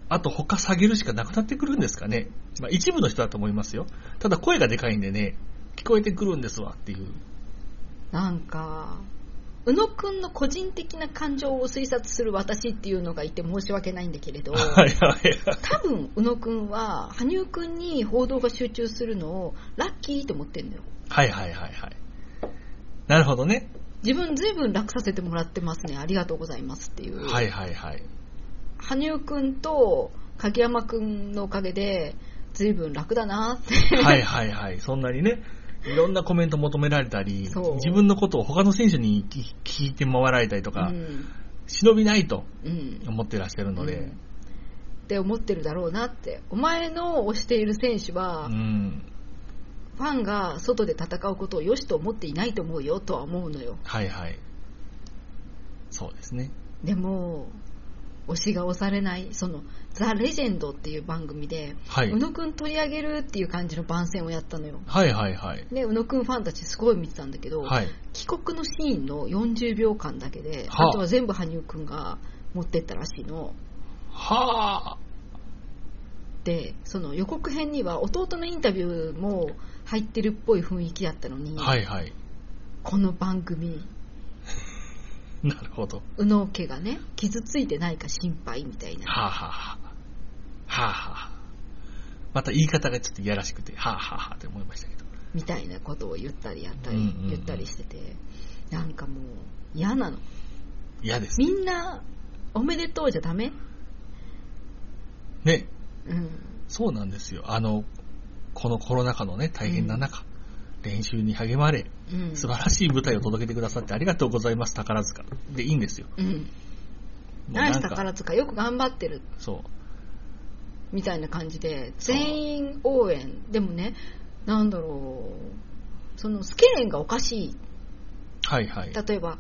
あと他下げるしかなくなってくるんですかね。まあ一部の人だと思いますよ。ただ声がでかいんでね、聞こえてくるんですわっていう。なんか宇野くんの個人的な感情を推察する私っていうのがいて申し訳ないんだけれど。多分宇野くんは羽生くんに報道が集中するのをラッキーと思ってんのよはいはいはいはい。なるほどね。自分ずいぶん楽させてもらってますねありがとうございますっていう、はいはいはい。羽生くんと影山くんのおかげでずいぶん楽だなってはいはいはい。そんなにね、いろんなコメント求められたり自分のことを他の選手に聞聞いて回られたりとか、うん忍びないとうん思ってらっしゃるので、って思ってるだろうなってお前の推している選手は、うん。ファンが外で戦うことを良しと思っていないと思うよとは思うのよはいはい。そうですね。でも推しが押されないその「ザ・レジェンド」っていう番組で、はい宇野くん取り上げるっていう感じの番宣をやったのよはいはいはい。で宇野くんファンたちすごい見てたんだけど、はい。帰国のシーンの40秒間だけで、はああとは全部羽生くんが持ってったらしいのはあ。でその予告編には弟のインタビューも入ってるっぽい雰囲気だったのに、はいはい。この番組 なるほど。宇野家がね傷ついてないか心配みたいなはあはあはあ。はあはあ。また言い方がちょっといやらしくて、はあはあはあって思いましたけど。みたいなことを言ったりやったり、うんうんうん言ったりしててなんかもう嫌なの嫌です。みんなおめでとうじゃダメ？ね。うんそうなんですよ。あの、このコロナ禍のね、大変な中、練習に励まれ、うん。素晴らしい舞台を届けてくださってありがとうございます、宝塚。でいいんですよ。うん。ナイス宝塚よく頑張ってる。そう。みたいな感じで全員応援。でもねなんだろう。そのスケーンがおかしい。はいはい。例えば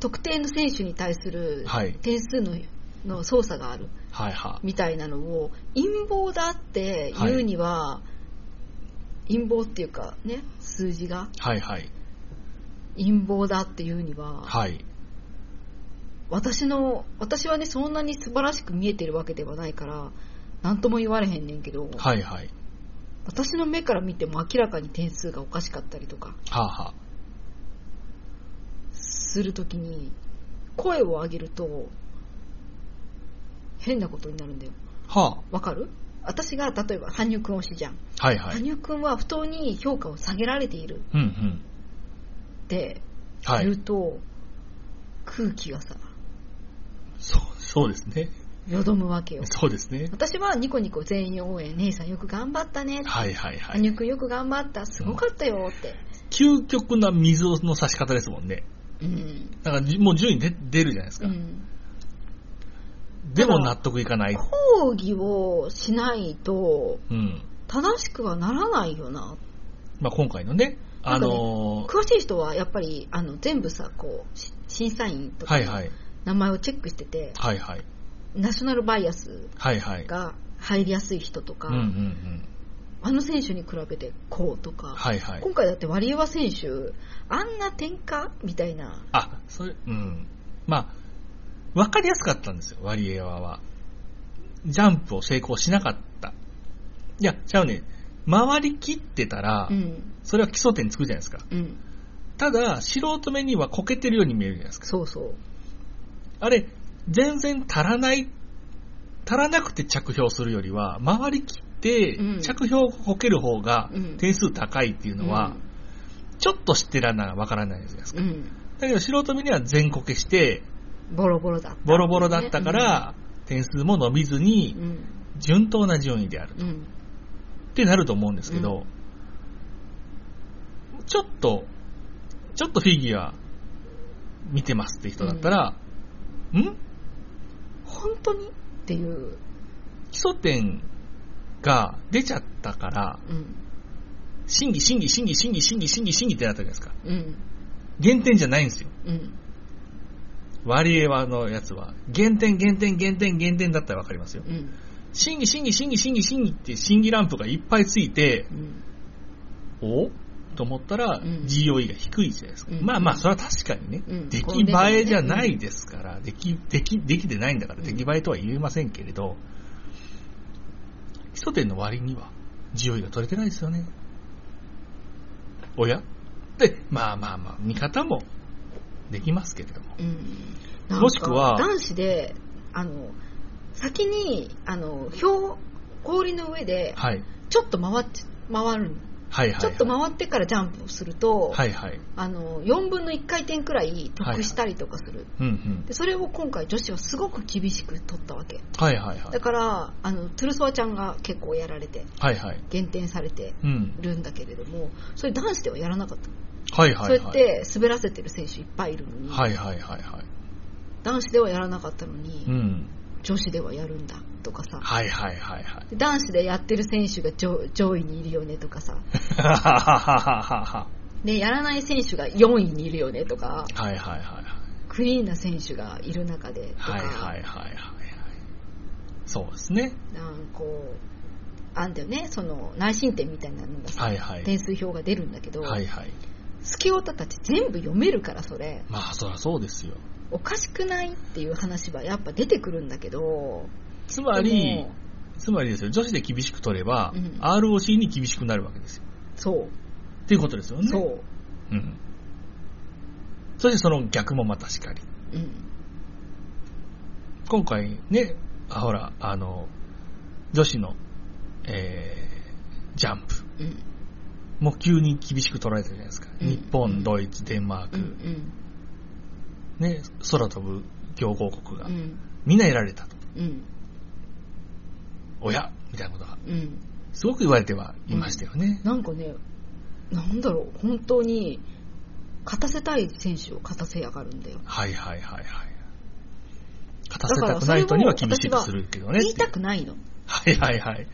特定の選手に対するはい。点数の,、の操作がある。はいはみたいなのを陰謀だって言うには、陰謀っていうかね数字がい。はいはい。陰謀だっていうには、はい。私の私はねそんなに素晴らしく見えてるわけではないから何とも言われへんねんけど、はいはい。私の目から見ても明らかに点数がおかしかったりとかはあはするときに声を上げると変なことになるんだよあ。はわかる？私が例えば羽生くん推しじゃん、あ。はいはい。羽生くんは不当に評価を下げられているうんうん。ってはい。言うと、空気がさそう、そうですね。よどむわけよそうですね。私はニコニコ全員応援姉さんよく頑張ったねはいはいはい。羽生くんよく頑張ったすごかったよって、究極な水の差し方ですもんね。うんだからじもう順位で出るじゃないですか。うん、でも納得いかない。抗議をしないとうん。正しくはならないよなまあ今回のね、あのー詳しい人はやっぱりあの全部さこうし審査員とか。名前をチェックしてて、はいはい。ナショナルバイアス。が入りやすい人とか、うんうんうん。あの選手に比べてこうとか、はいはい。今回だってワリエワ選手あんな点火みたいなあ、それ、うん。まあ、わかりやすかったんですよ、ワリエワは。ジャンプを成功しなかった。いや、ちゃうね。回りきってたら、うんそれは基礎点つくじゃないですか。うんただ、素人目にはこけてるように見えるじゃないですか。そうそうあれ、全然足らない、足らなくて着氷するよりは、回りきってうん、着氷をこける方がうん点数高いっていうのは、ちょっと知ってらんならわからないじゃないですか。うん、うんだけど素人目には全こけして、ボロボロだった、ボロボロだったから、点数も伸びずにう、ん。順当な順位であるうん。ってなると思うんですけど、ちょっと、ちょっとフィギュア見てますって人だったら、ん？本当にっていう、基礎点が出ちゃったから、うん。審議、審議、審議、審議、審議、審議、審議ってなったじゃないですか。うん。減点じゃないんですよ。うんワリエワのやつは。減点、減点、減点、減点だったらわかりますよ。うん。審議、審議、審議、審議、審議って審議ランプがいっぱいついて、うん。お？と思ったら、うん。GOE が低いじゃないですか。うん。まあまあ、それは確かにね、うん。出来栄えじゃないですから、出来、出来、できてないんだから、うん。出来栄えとは言えませんけれど、基礎点の割には、GOE が取れてないですよね。おや？で、まあまあまあ、見方もできますけれども。うんもしくは男子であの先にあの氷氷の上ではい。ちょっと回っ回るはいはい、はい。ちょっと回ってからジャンプをすると、はいはい。あの4分の1回転くらい得したりとかする、うんうん。でそれを今回女子はすごく厳しく取ったわけはいはいはいだ。からあのトゥルソワちゃんが結構やられてはいはい。減点されてうん。るんだけれどもそれ男子ではやらなかった、はいはいはい。そうやって滑らせてる選手いっぱいいるのに、はいはいはいはい。男子ではやらなかったのに、うん。女子ではやるんだとかさはいはいはいはい。で男子でやってる選手が上上位にいるよねとかさはははははでやらない選手が4位にいるよねとかはいはいはいはい。クリーンな選手がいる中でとか、はいはいはいはいはい。そうですね。なんかこうあんだよねその内申点みたいなのがさ、はいはい。点数表が出るんだけど、はいはい。スキオタたち全部読めるからそれまあそりゃそうですよ。おかしくないっていう話はやっぱ出てくるんだけどつまでりも、つまりですよ、女子で厳しく取れば、うん ROC に厳しくなるわけですよ。そうっていうことですよね。そう、うん。そしてその逆もまたしかり。うん今回ね、あほら、あの、女子の、えー、ジャンプ。うんもう急に厳しく取られたじゃないですか。うん。日本、ドイツ、デンマーク、うんうん。ね、空飛ぶ強豪国が、うん。みんな得られたと。うん。親みたいなことが、うん。すごく言われてはいましたよね。なんかねなんだろう。本当に勝たせたい選手を勝たせやがるんだよ。はいはいはいはい。勝たせたくない人には厳しくするけどね。言いたくないの。はいはいはい。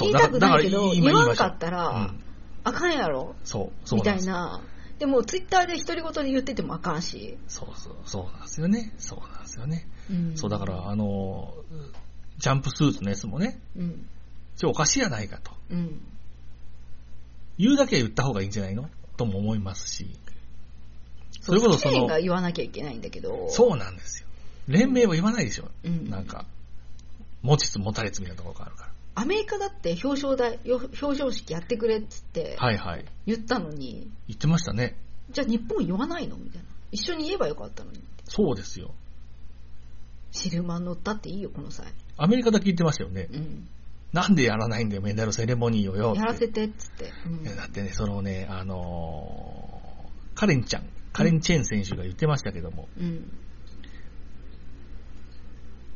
言いたくないけど今言わんかったらうんあかんやろ？そう、そうみた。いなでもツイッターで独り言で言っててもあかんし、そうそう、そうなんですよね。そうなんですよね。うんそうだから、あの、ジャンプスーツのやつもね、うんちょ、おかしいやないかと。うん言うだけは言った方がいいんじゃないの？とも思いますし。それこそその県が、言わなきゃいけないんだけどそうなんですよ。連盟は言わないでしょ。うんなんか、持ちつ持たれつみたいなところがあるかアメリカだって表彰台よ表彰式やってくれっつってら。はいはい。言ったのに、言ってましたね。じゃあ日本言わないの？みたいな一緒に言えばよかったのにそうですよ。シルマン乗ったっていいよこの際、アメリカだけ言ってましたよね。うん、なんでやらないんだよ、メダルセレモニーをよ。やらせてっつって、うんいやだってね、そのね、あのーカレンちゃん、カレン・チェン選手が言ってましたけども、うん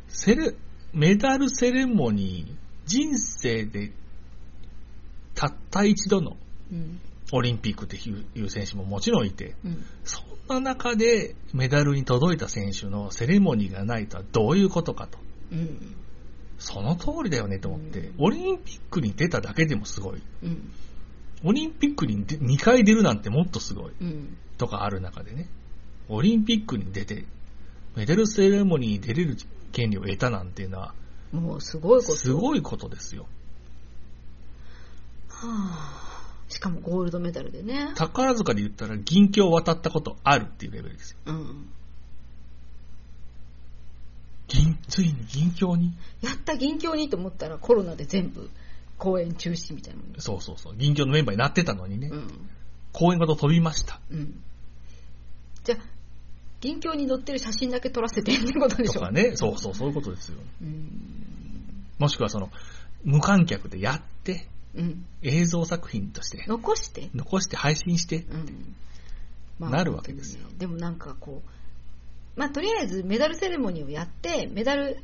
セレ、メダルセレモニー、人生でたった一度のうん。オリンピックっていう選手ももちろんいて、うん。そんな中でメダルに届いた選手のセレモニーがないとはどういうことかと。うん。その通りだよねと思って、うん。オリンピックに出ただけでもすごい。うん。オリンピックに2回出るなんてもっとすごい。うん。とかある中でね、オリンピックに出て、メダルセレモニーに出れる権利を得たなんていうのは、もうすごいこと。すごいことですよ。はあ、しかもゴールドメダルでね。宝塚で言ったら銀鏡渡ったことあるっていうレベルですよ。うん。銀、ついに銀鏡に？やった銀鏡にと思ったらコロナで全部公演中止みたいなそうそうそう。銀鏡のメンバーになってたのにね、うん。公演ごと飛びました。うん。じゃあ、銀鏡に載ってる写真だけ撮らせてってことでしょとかね、そうそう、そういうことですよ。うん。もしくはその、無観客でやって、うん。映像作品として、残して？残して配信して、うん。なるわけですよねでもなんかこう、まあとりあえずメダルセレモニーをやって、メダル、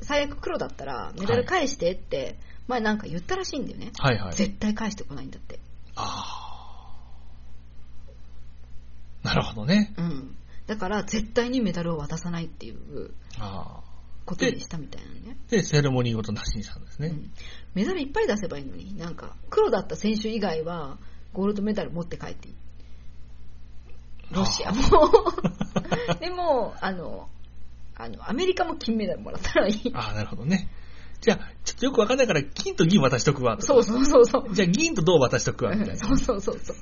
最悪黒だったらメダル返してって、前なんか言ったらしいんだよね。はいはい。絶対返してこないんだって。ああ。なるほどね。うん。だから絶対にメダルを渡さないっていうああ。ことにしたみたいなのね。で、セレモニーごとなしにしたんですね。うん。メダルいっぱい出せばいいのに、なんか黒だった選手以外はゴールドメダル持って帰っていい。ロシアも。でも、あの、あの、アメリカも金メダルもらったらいい。ああ、なるほどね。じゃあ、ちょっとよくわかんないから、金と銀渡しとくわ。そうそうそうそう。じゃあ、銀と銅渡しとくわ、みたいな。そうそうそうそう。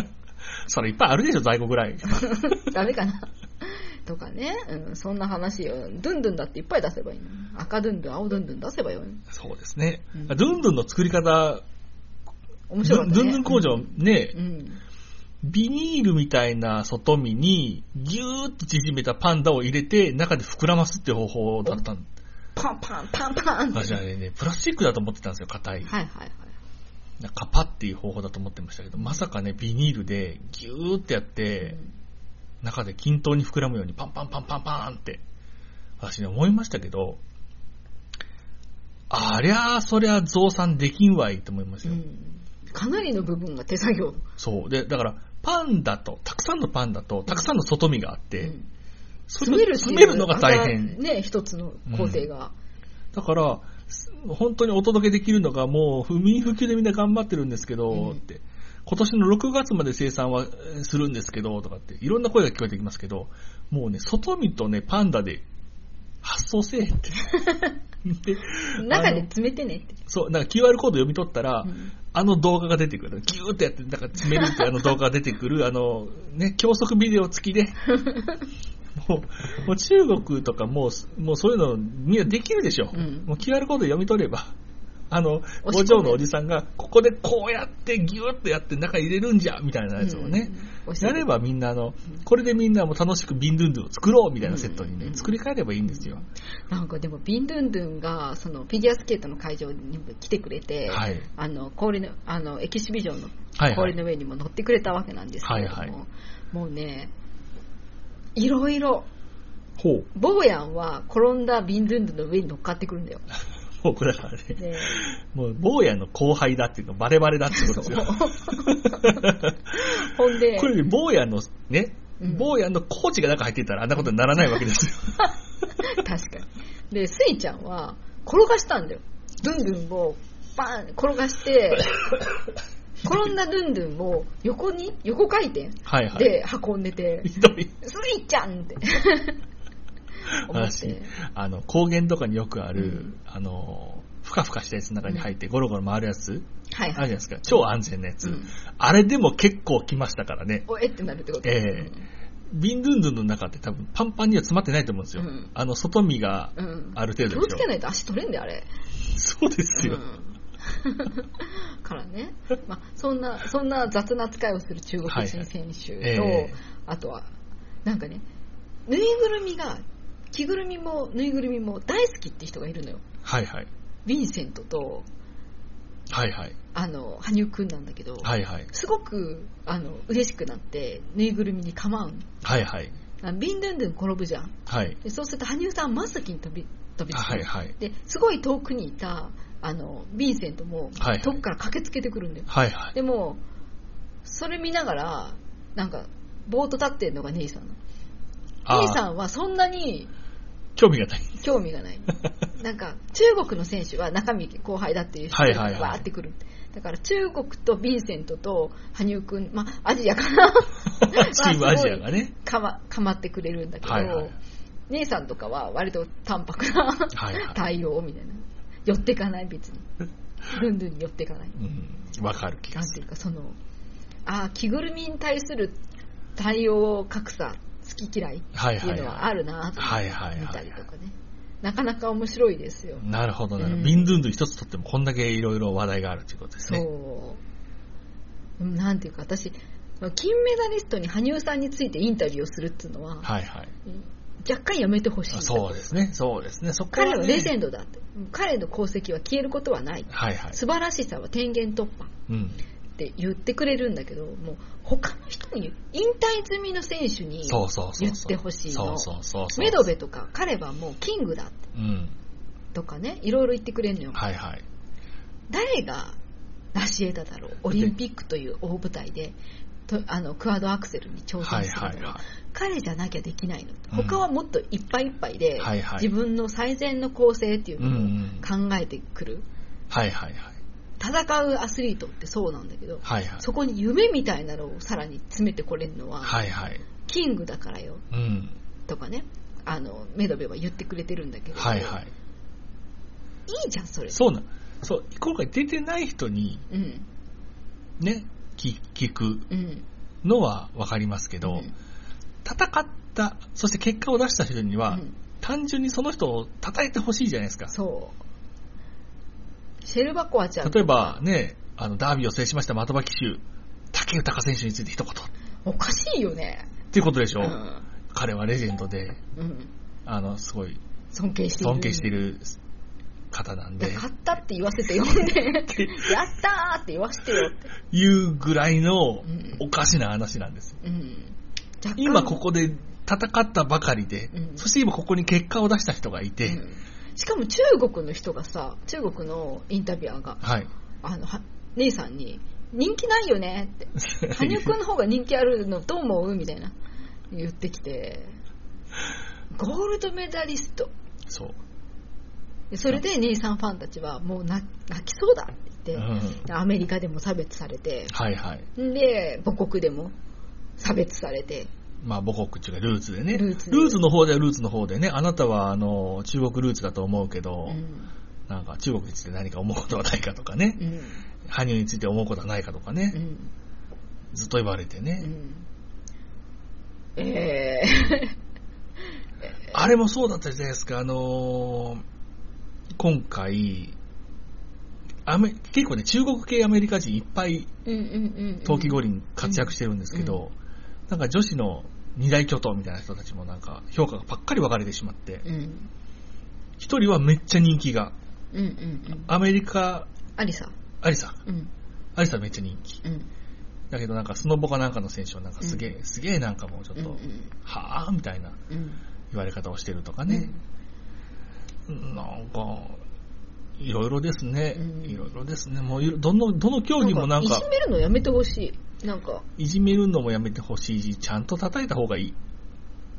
それいっぱいあるでしょ、在庫ぐらい。ダメかな。とかね、うん、そんな話よ。ドゥンドゥンだっていっぱい出せばいいの。赤ドゥンドゥン、青ドゥンドゥン出せばいいの。そうですね。うんドゥンドゥンの作り方、面白かったね。ドゥンドゥン工場ね、うん。ビニールみたいな外身にギューッと縮めたパンダを入れて中で膨らますって方法だったんパンパンパンパンって。私はね、プラスチックだと思ってたんですよ、硬い。はいはいはい。カパっていう方法だと思ってましたけど、まさかね、ビニールでギューってやって、中で均等に膨らむようにパンパンパンパンパンって、私ね、思いましたけど、ありゃあ、そりゃ増産できんわいと思いますよ。うん。かなりの部分が手作業。そう。で、だから、パンダと、たくさんのパンダと、たくさんの外身があって、うん詰める詰めるのが大変。ね、一つの工程が。だから、す本当にお届けできるのがもう、不眠不休でみんな頑張ってるんですけど、うんって。今年の6月まで生産はえーするんですけど、とかって、いろんな声が聞こえてきますけど、もうね、外見とね、パンダで発送せえって。で中で詰めてねって。そう、なんか QR コード読み取ったら、うんあの動画が出てくる。ギューってやって、なんか詰めるってあの動画が出てくる、あの、ね、教則ビデオ付きで、もう、もう中国とかもう、もうそういうのみんなできるでしょ。うんもう QR コード読み取れば、あの、工場のおじさんが、ここでこうやってギューってやって中入れるんじゃ、みたいなやつをね、うん。やればみんなあの、これでみんなも楽しくビンドゥンドゥンを作ろうみたいなセットにね、うん作り変えればいいんですよ。なんかでもビンドゥンドゥンがそのフィギュアスケートの会場に来てくれて、はい。あの氷のあのエキシビジョンの氷の上にも乗ってくれたわけなんですけれども、はいはい。もうねいろいろほう。ボーヤンは転んだビンドゥンドゥンの上に乗っかってくるんだよ。もうこれだからね、でもう、坊やの後輩だっていうのバレバレだってことですよ。ほんでこれ、坊やのね、うん坊やのコーチが中入ってたらあんなことにならないわけですよ。確かに。で、スイちゃんは転がしたんだよ。ドゥンドゥンをバーン転がして、転んだドゥンドゥンを横に、横回転はいはい。で運んでて、ひどい。スイちゃんって思っ私て。、あの、高原とかによくある、うんあの、ふかふかしたやつの中に入ってゴロゴロ回るやつ、はいあるじゃはい。ないですか。超安全なやつ。うんあれでも結構来ましたからね。おえ？ってなるってこと？ええビンドゥンドゥンの中って多分パンパンには詰まってないと思うんですよ。うんあの、外身がうんうんある程気度でしょ。をつけないと足取れんだよ、あれ。そうですよ。うん からね、まあ、そんなそんな雑な扱いをする中国人選手と、はいはいええあとはなんかねぬいぐるみが着ぐるみもぬいぐるみも大好きって人がいるのよはいはい。ヴィンセントとはいはい。あの羽生くんなんだけど、はいはい。すごくあの嬉しくなってぬいぐるみに構うのはいはい。あビンドゥンドゥン転ぶじゃんはい。でそうすると羽生さん真っ先に飛び飛びつくはいはい。ですごい遠くにいたあのヴィンセントもはいはい遠くから駆けつけてくるんだよ、はいはい。でも、それ見ながら、なんか、ぼーっと立ってるのが姉さんなの。姉さんはそんなに興味がない。興味がない。なんか中国の選手は中身後輩だっていう人がわーってくる。だから中国とヴィンセントと羽生くん、まあアジアかな。チームアジアがね。かま、かまってくれるんだけど、はいはい姉さんとかは割と淡白なはいはい 対応みたいな。寄ってかない別に。ルンルンに寄ってかない。うん。わかる気がする。なんていうか、その、ああ、着ぐるみに対する対応格差、好き嫌いはいっていうのはあるなと見たりとかね。なかなか面白いですよ。なるほどなるほど。うんビンドゥンドゥン一つとってもこんだけいろいろ話題があるということですね。そう。なんていうか、私、金メダリストに羽生さんについてインタビューをするっていうのは、はいはい。若干やめてほしいそうですね。そうですね。そこは、ね、彼はレジェンドだって。彼の功績は消えることはない。はいはい。素晴らしさは天元突破うん。って言ってくれるんだけど、もう他の人に、引退済みの選手に。言ってほしいの。メドベとか彼はもうキングだってうん。とかね、いろいろ言ってくれるのよ。はいはい。誰が成し得ただろうオリンピックという大舞台で、とあのクアッドアクセルに挑はい戦するのは、はいはい。彼じゃなきゃできないの。うん他はもっといっぱいいっぱいで、はいはい自分の最善の構成っていうのん。を考えてくる。はいはいはい。戦うアスリートってそうなんだけど、はいはい。そこに夢みたいなのをさらに詰めてこれるのは、はいはい。キングだからようん。とかね、あの、メドベは言ってくれてるんだけど、はいはい。いいじゃん、それ。そうなん。そう、今回出てない人にうん。ね、聞聞くうん。のはわかりますけど、うん戦った、そして結果を出した人には、うん単純にその人を叩いてほしいじゃないですか。そう。シェルバコアちゃん。例えば、ね、あの、ダービーを制しました的場騎手、竹豊選手について一言。おかしいよね。っていうことでしょ、うん。彼はレジェンドで、うん。あの、すごい尊敬している。尊敬している方なんで、勝ったって言わせてよね。やったーって言わせてよって。いうぐらいのうんおかしな話なんです。うん。今ここで戦ったばかりで、うんそして今ここに結果を出した人がいて、うんしかも中国の人がさ、中国のインタビュアーが、はい。あの、は姉さんに、人気ないよねって。羽生くんの方が人気あるのどう思うみたいな。言ってきて、ゴールドメダリスト。そう。でそれで姉さんファンたちはもう泣泣きそうだってう言って、ん。でアメリカでも差別されて、はいはい。で、母国でも差別されて、まあ母国っていうかルーツでね。ルーツの方ではルーツの方でね、あなたはあの、中国ルーツだと思うけど、うん。なんか中国について何か思うことはないかとかね、うん。羽生について思うことはないかとかね、うん。ずっと言われてね。うん。え あれもそうだったじゃないですか、あのー今回、アメ結構ね、中国系アメリカ人いっぱい冬季五輪活躍してるんですけど、なんか女子の二大巨頭みたいな人たちもなんか評価がばっかり分かれてしまって、うん。一人はめっちゃ人気が、うんうんうん。アメリカ、アリサ。アリサ、うん。アリサめっちゃ人気。うん。だけどなんかスノボかなんかの選手はなんかすげえ、すげえなんかもうちょっと、うんうん。はぁみたいなうん。言われ方をしてるとかね。なんか、いろいろですね。うん。いろいろですね。もういろ、どの、どの競技もなんかいじ、めるのやめてほしいなんかいじめるのもやめてほしいし、ちゃんと叩いた方がいい。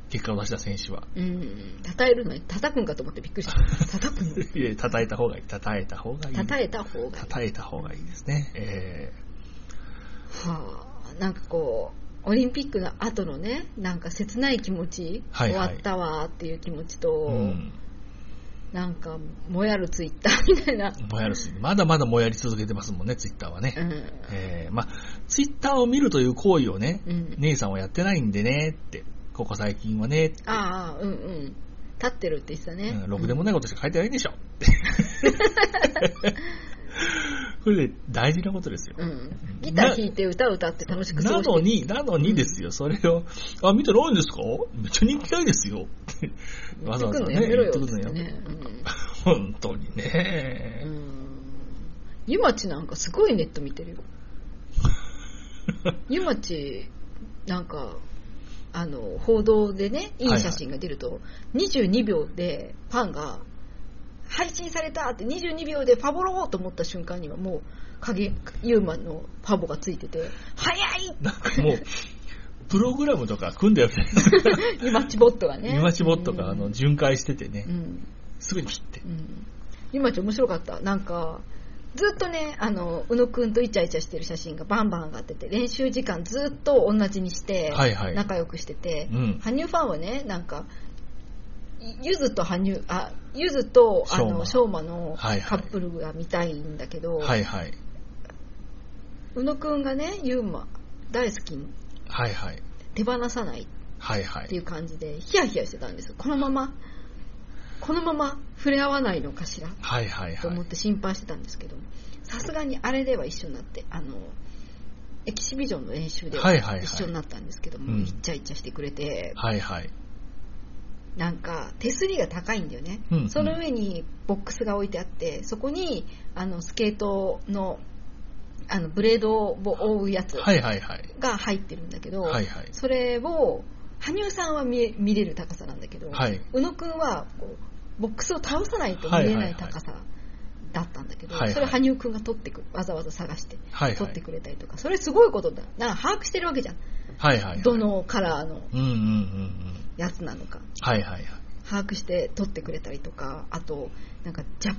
結果を出した選手は。うん叩えるのに叩くんかと思ってびっくりした 叩くの？いや、叩いた方がいい。叩いた方がいい。叩えた方がいい叩いた方がいいですね。えはあ、なんかこう、オリンピックの後のね、なんか切ない気持ち、はいはい終わったわっていう気持ちと、ーうん。なんか、もやるツイッターみたいな。もやるし、まだまだもやり続けてますもんね、ツイッターはね。うん。えー、まあ、ツイッターを見るという行為をね、うん。姉さんはやってないんでねって、ここ最近はね、ああ、うんうん。立ってるって言ってたね。うん、ろくでもないことしか書いてないでしょ。これで大事なことですよ。うん。ギター弾いて歌歌って楽しく過なのに、なのにですよ、それを、あ、見てないんですか？めっちゃ人気ないですよ。わざわざね、言ってくんのやめん。本当にうん。ね。うん。ゆまちなんかすごいネット見てるよ。ゆまち、なんか、あの、報道でね、いい写真が出ると、22秒でファンが、配信されたって22秒でファボろうと思った瞬間にはもう、影、ユーマのファボがついてて、早いなんかもう、プログラムとか組んでるね。ユマチボットがね。今しぼっとか、あの、うん巡回しててねう、ん。すぐにピッてう。ん。今ち面白かった。なんか、ずっとね、あの、宇野くんとイチャイチャしてる写真がバンバン上がってて、練習時間ずっと同じにして、はいはい仲良くしてて、うん。羽生ファンはね、なんか、ゆずと羽生、あ、ゆずと、あの、ししょうまのはいはいカップルが見たいんだけど、はいはい。宇野くんがね、ユーマ大好きにはいはい。手放さないはいはい。っていう感じで、ヒヤヒヤしてたんですよ。このまま、このまま触れ合わないのかしら？はいはいはいと思っ。て心配してたんですけど、さすがにあれでは一緒になって、あの、エキシビジョンの練習でははいはいはい一緒になったんですけども、うんイチャイチャしてくれて、はいはい。なんか手すりが高いんだよね、うんうんその上にボックスが置いてあってそこにあのスケートのあのブレードを覆うやつはいはいはい。が入ってるんだけど、はいはい。それを羽生さんは見え見れる高さなんだけど、はい。宇野くんはこうボックスを倒さないと見れない高さだったんだけど、はいはいそれを羽生くんが取ってくわざわざ探してはいはい。取ってくれたりとか、それすごいことだなんか把握してるわけじゃん、はいはい。どのカラーのうんうんうんうん。やつなのかはいはいはい。把握して撮ってくれたりとかあとなんかジャ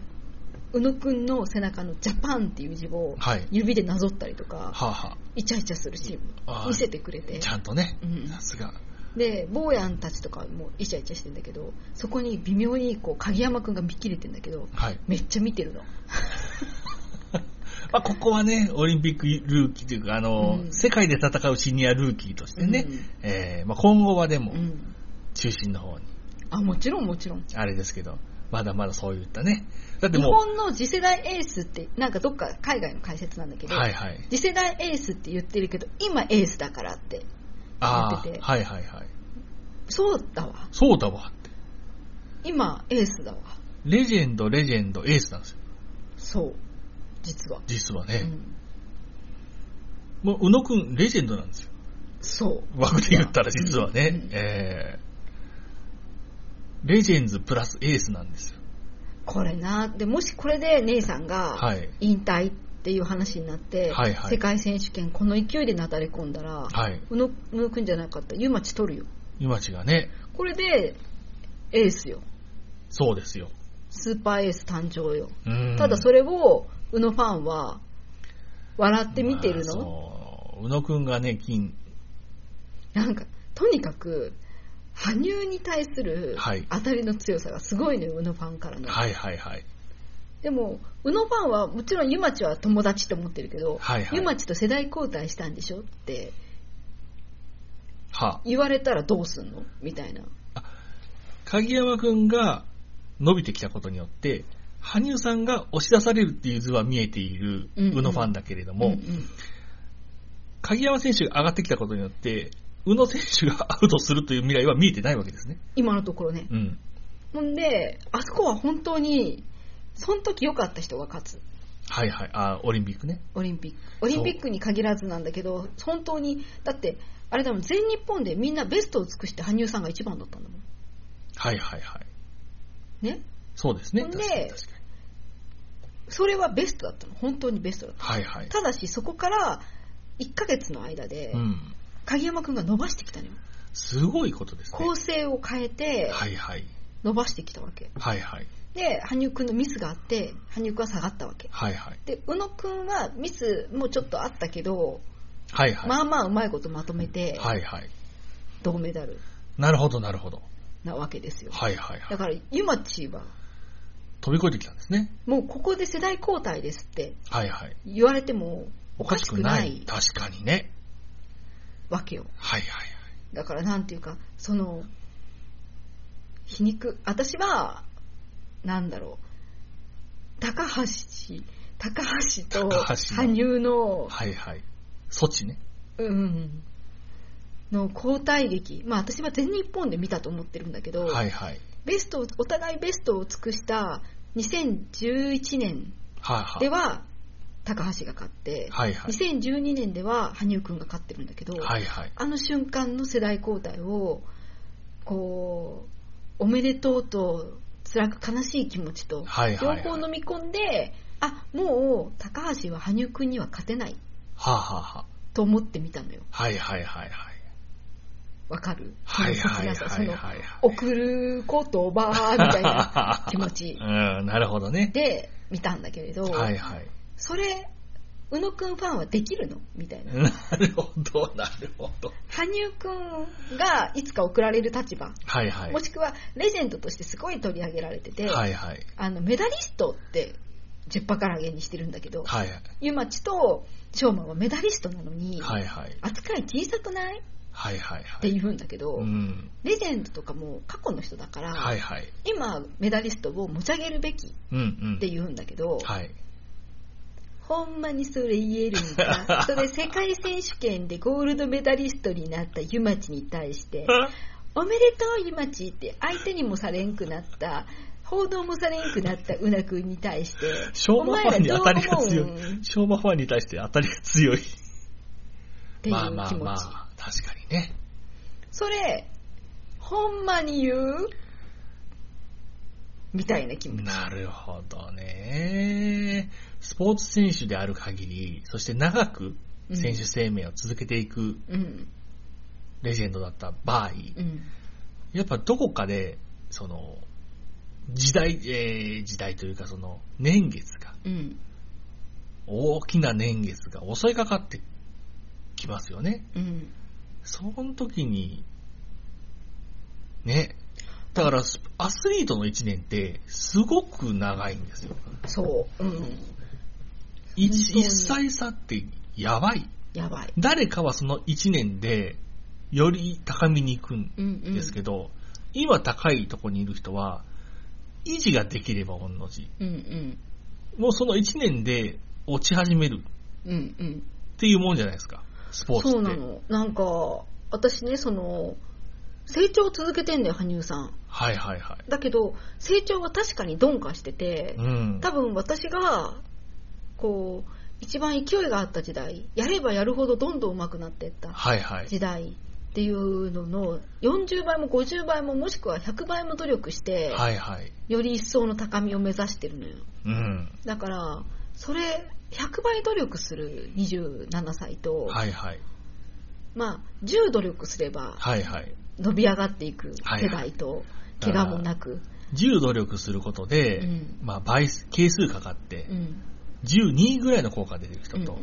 宇野くんの背中の「ジャパン」っていう字をはい。指でなぞったりとかはあ、はイチャイチャするシーン見せてくれてあ、ちゃんとねう。んさすが。で坊やんたちとかもイチャイチャしてんだけどそこに微妙にこう鍵山くんが見切れてんだけどはい。めっちゃ見てるの まあ、ここはね、オリンピックルーキーというか、あの、うん世界で戦うシニアルーキーとしてね、うんえーまあ、今後はでもう、ん中心の方に、あもちろんもちろんあれですけど、まだまだそういったね。だって日も本の次世代エースってなんかどっか海外の解説なんだけう、ど、はいはい。次世代エースって言ってるけど今エースだからってあ言っててあ、はいはいはい。そうだわそうだわって。今エースだわレジェンド、レジェンド、エースなんですよ。そう実は、実はね。うん、もう、宇野くん、レジェンドなんですよ。そう枠で言ったら実はね。うんえー、レジェンズプラスエースなんですよ。これなでもしこれで姉さんがはい。引退っていう話になって、はいはい世界選手権この勢いでなだれ込んだら、はい。宇野宇野くんじゃなかった湯町取るよ今ちがね、これでエースよそうですよ。スーパーエース誕生よ、うんただそれを宇野ファンは笑って見てるまあの、そう。宇野くんがね、金、なんかとにかく羽生に対するはい。当たりの強さがすごいのよ宇野ファンからの、はいはいはい。でも宇野ファンはもちろん湯町は友達と思ってるけど、はいはい。湯町と世代交代したんでしょっては。言われたらどうすんの？みたいな。鍵山くんが伸びてきたことによって、羽生さんが押し出されるっていう図は見えている宇野ファンだけれども、うんうん。鍵山選手が上がってきたことによって、宇野選手がアウトするという未来は見えてないわけですね。今のところねうん。ほんであそこは本当にその時良かった人が勝つはいはい。あ、オリンピックね。オリンピックオリンピックに限らずなんだけど本当にだってあれだもん全日本でみんなベストを尽くして羽生さんが一番だったんだもんはいはいはい。ね？そうですね。ほんで確かに確かに。それはベストだったの本当にベストだっはいはい。たただしそこから1ヶ月の間でうん。鍵山くんが伸ばしてきたのよすごいことですね。構成を変えてはいはい。伸ばしてきたわけはいはい。で羽生くんのミスがあって羽生くんは下がったわけはいはい。で宇野くんはミスもちょっとあったけど、はいはい。まあまあうまいことまとめてはいはい。銅メダルなるほどなるほど。なわけですよはいはいはい。だから湯町は飛び越えてきたんですね。もうここで世代交代ですってはいはい。言われてもおかしくない確かにね。わけよはいはいはい。だからなんていうかその皮肉私はなんだろう高橋高橋と羽生のはいはい。措置ね。うんの交代劇まあ私は全日本で見たと思ってるんだけど、はいはい。ベストをお互いベストを尽くした2011年はいはい。高橋が勝って、はいはい。2012年では羽生くんが勝ってるんだけど、はいはい。あの瞬間の世代交代をこうおめでとうと辛く悲しい気持ちと両はいはいはい。方飲み込んで、あもう高橋は羽生くんには勝てないはあ、はあはあ、と思ってみたのよはいはいはいはい。わかる？はいはいはいはいはい。送る言葉みたいな気持ち うん、なるほどね。で見たんだけれど、はいはい。それ、宇野くんファンはできるの？みたいな。なるほど、なるほど。羽生くんがいつか送られる立場、はいはいも。しくはレジェンドとしてすごい取り上げられてて、はいはい。あのメダリストって10羽からげにしてるんだけど、はいはい。ゆまちと翔馬はメダリストなのに、はいはい。扱い小さくない？っはいはいはい。て言うんだけど、うん。レジェンドとかも過去の人だから、はいはい。今メダリストを持ち上げるべきっうんうん。て言うんだけど、はい。ほんまにそれ言えるんか それ世界選手権でゴールドメダリストになったゆまちに対して、おめでとうゆまちって相手にもされんくなった、報道もされんくなったうなくんに対して、昭和ファンに当たりが強いお前らどう思う。昭和ファンに対して当たりが強い。っていうまあまあ気持ち。まあ、確かにね。それ、ほんまに言う？みたいな気持ち。なるほどね。スポーツ選手である限り、そして長く選手生命を続けていくうん。レジェンドだった場合、うん。やっぱどこかで、その、時代、えー時代というかその、年月が、うん。大きな年月が襲いかかってきますよね。うん。その時に、ね。だから、スアスリートの1年って、すごく長いんですよ。そう。うん。一本当に一歳差ってやばい。やばい。誰かはその1年で、より高みに行くんうんうん。ですけど、今高いとこにいる人は、維持ができれば御の字。うんうん。もうその1年で落ち始めるうんうん。っていうもんじゃないですか。スポーツって。そうなの。なんか、私ね、その、成長を続けてんだよ、羽生さん。はいはいはい。だけど、成長は確かに鈍化しててう、ん。多分私が、こう、一番勢いがあった時代、やればやるほどどんどん上手くなっていったはいはい。時代っていうのの40倍も50倍ももしくは100倍も努力して、はいはい。より一層の高みを目指してるのよ。うん。だから、それ、100倍努力する27歳と、はいはい。まあ、10努力すればはいはい。伸び上がっていく世代と、怪我もなく、10努力することで、うんまあ倍数、係数かかってう、ん、12ぐらいの効果が出てる人うん、と、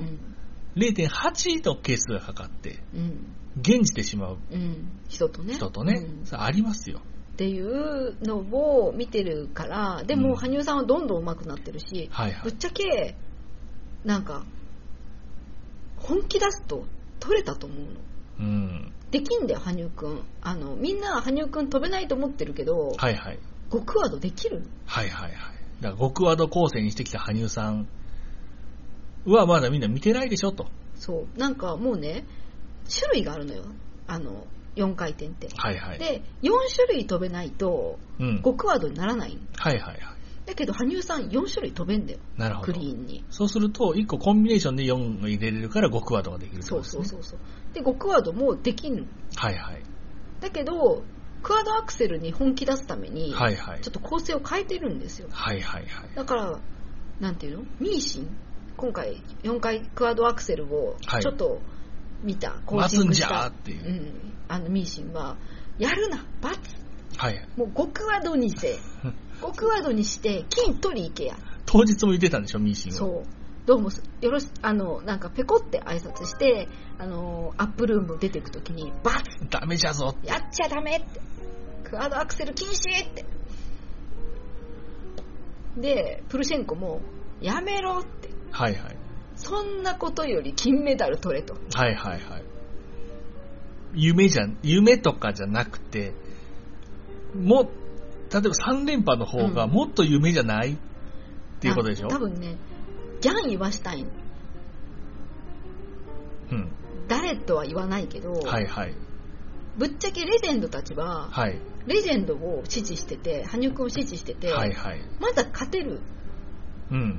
0.8の係数がかかって、うん、減じてしまううん、人とね。人とね、うんそれありますよ。っていうのを見てるから、でうんも、羽生さんはどんどん上手くなってるし、はいはい。ぶっちゃけ、なんか、本気出すと取れたと思うの。うん。できんだよ、羽生くん。あの、みんな羽生くん飛べないと思ってるけど、はいはい。極ワードできるの。はいはいはい。だから極ワード構成にしてきた羽生さんはまだみんな見てないでしょと。そう。なんかもうね、種類があるのよ。あの、4回転って。はいはい。で、4種類飛べないと、うん。極ワードにならないの。はいはいはい。だけど、羽生さん4種類飛べんだよ。なるほどクリ。ーンに。そうすると、1個コンビネーションで4入れれるから極ワードができるってそうですね。そうそうそう。で、極ワードもできる。はいはい。だけど、クワードアクセルに本気出すために、はいはいちょ。っと構成を変えてるんですよ。はいはいはい。だから、なんていうの？ミーシン？今回4回クワードアクセルをはいちょっと見た、コー待つんじゃチングした、ーっていうう。ん、あのミーシンは、やるな、罰はいはい。もう5クワードにせ、5クワードにして金取り行けや。当日も言ってたんでしょ、ミーシンは。そう。どうもす、よろし、あの、なんかペコって挨拶して、あの、アップルーム出てくときに、罰ダメじゃぞ。やっちゃダメって。クワードアクセル禁止って。で、プルシェンコも、やめろって。はいはい。そんなことより金メダル取れと。はいはいはい。夢じゃ、夢とかじゃなくて、も、例えば3連覇の方がうんもっと夢じゃない、っていうことでしょ？あ多分ね、ギャン言わしたいの。うん。誰とは言わないけど、はいはい。ぶっちゃけレジェンドたちは、はい。レジェンドを支持してて、羽生くんを支持してて、はいはい。まだ勝てる、うん。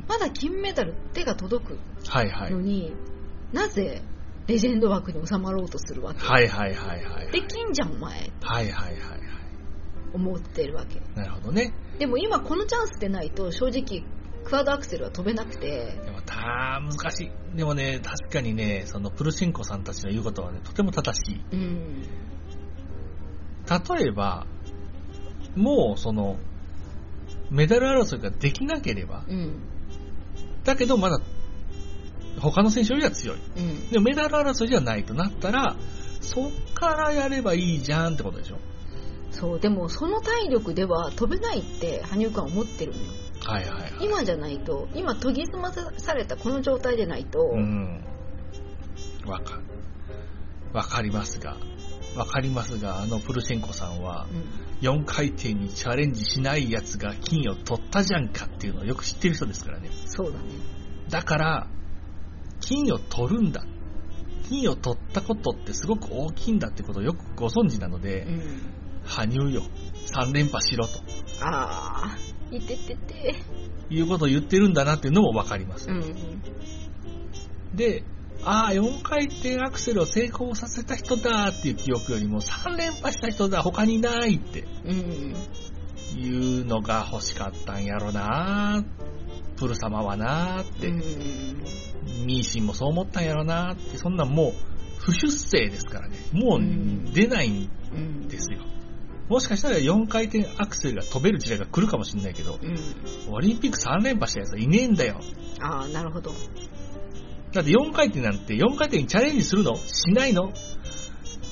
まだ金メダル手が届くはいはい。のに、なぜレジェンド枠に収まろうとするわけ、はいはいはいはい。できんじゃんお前はいはいはいはい。思ってるわけなるほどね。でも今このチャンスでないと正直クワードアクセルは飛べなくてでも、た難しい。でもね、確かにね、そのプルシェンコさんたちの言うことはね、とても正しい。うん例えば、もうその、メダル争いができなければ、うん。だけどまだ、他の選手よりは強い。うん。でもメダル争いじゃないとなったら、そっからやればいいじゃんってことでしょ。そう、でもその体力では飛べないって羽生君は思ってるのよ。はいはいはい。今じゃないと、今研ぎ澄まされたこの状態でないと、うん。わかる。わかりますが、わかりますが、あのプルシェンコさんは、うん4回転にチャレンジしないやつが金を取ったじゃんかっていうのをよく知ってる人ですからね。そうだね。だから、金を取るんだ。金を取ったことってすごく大きいんだってことをよくご存知なので、うん。羽生よ、3連覇しろとあー、いててて。いうことを言ってるんだなっていうのもわかります。うん。で、ああ、4回転アクセルを成功させた人だっていう記憶よりも3連覇した人だ、他にいないってうん。いうのが欲しかったんやろなプル様はなっうて、ん。ミーシンもそう思ったんやろなって、そんなんもう不出世ですからね。もう出ないんうん。ですよ。もしかしたら4回転アクセルが飛べる時代が来るかもしれないけど、うん。オリンピック3連覇したやつはいねえんだよ。あー、なるほど。だって4回転なんて4回転にチャレンジするの？しないの？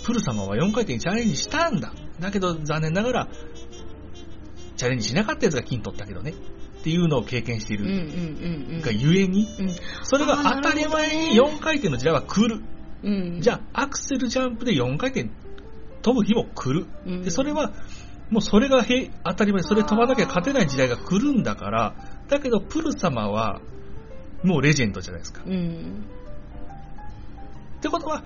プル様は4回転にチャレンジしたんだ。だけど残念ながら、チャレンジしなかったやつが金取ったけどね。っていうのを経験しているうんうん。がゆえに、うん。それが当たり前にあーなるほどね4回転の時代は来る。うん。じゃあ、アクセルジャンプで4回転飛ぶ日も来る。うんで、それは、もうそれがへ当たり前、それ飛ばなきゃ勝てない時代が来るんだから、だけどプル様は、もうレジェンドじゃないですか。うん。ってことは、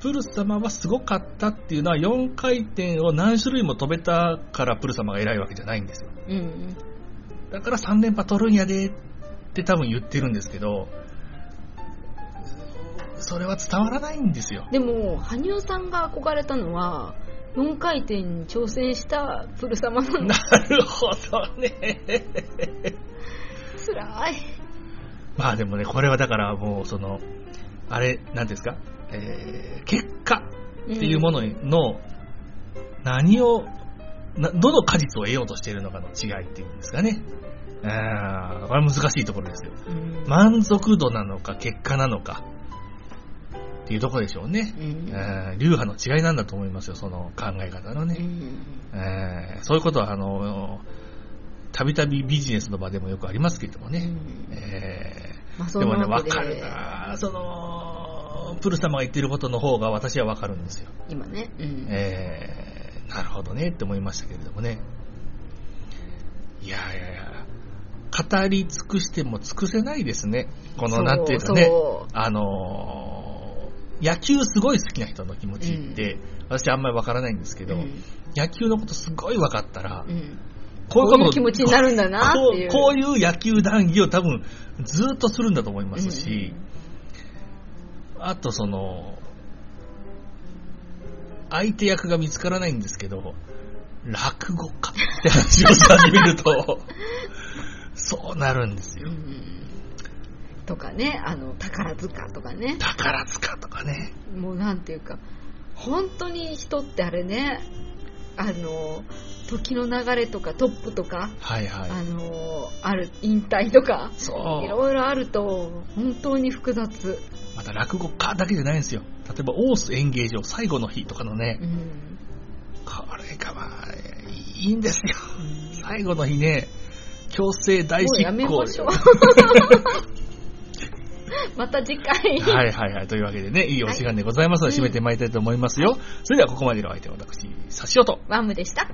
プル様はすごかったっていうのは4回転を何種類も飛べたからプル様が偉いわけじゃないんですよ。うん。だから3連覇取るんやでって多分言ってるんですけど、それは伝わらないんですよ。でも、羽生さんが憧れたのは、4回転に挑戦したプル様なの。なるほどね。辛い。まあでもね、これはだからもうその、あれ、なんですか、えー、結果っていうものの、何を、などの果実を得ようとしているのかの違いっていうんですかね。あーこれは難しいところですよ。うん。満足度なのか結果なのかっていうところでしょうね。うんえー流派の違いなんだと思いますよ、その考え方のね。うんえーそういうことは、あの、たびたびビジネスの場でもよくありますけれどもね。うんえまあ、でもね、わかるなその、プル様が言ってることの方が私はわかるんですよ。今ね。うん。えーなるほどねって思いましたけれどもね。いやいやいや、語り尽くしても尽くせないですね。この、なんていうかね、あのー野球すごい好きな人の気持ちって、私あんまりわからないんですけど、うん野球のことすごい分かったら、うんここういう気持ちになるんだなっていう。こうこういう野球談義を多分ずっとするんだと思いますし、あとその、相手役が見つからないんですけど、落語家って話をし始めると、そうなるんですよ。うんとかね、あの、宝塚とかね。宝塚とかね。もうなんていうか、本当に人ってあれね、あの、時の流れとかトップとか、はいはい。あの、ある、引退とか、そういろいろあると、本当に複雑。また落語家だけじゃないんですよ。例えば、大須演芸場最後の日とかのねう、ん。これがまあ、いいんですよ。最後の日ね、強制大執もうやめ行ましょう。また次回。はいはいはい。というわけでね、いいお時間でございますので、はい締めてまいりたいと思いますよ。それではここまでの相手は私、差し音。ワムでした。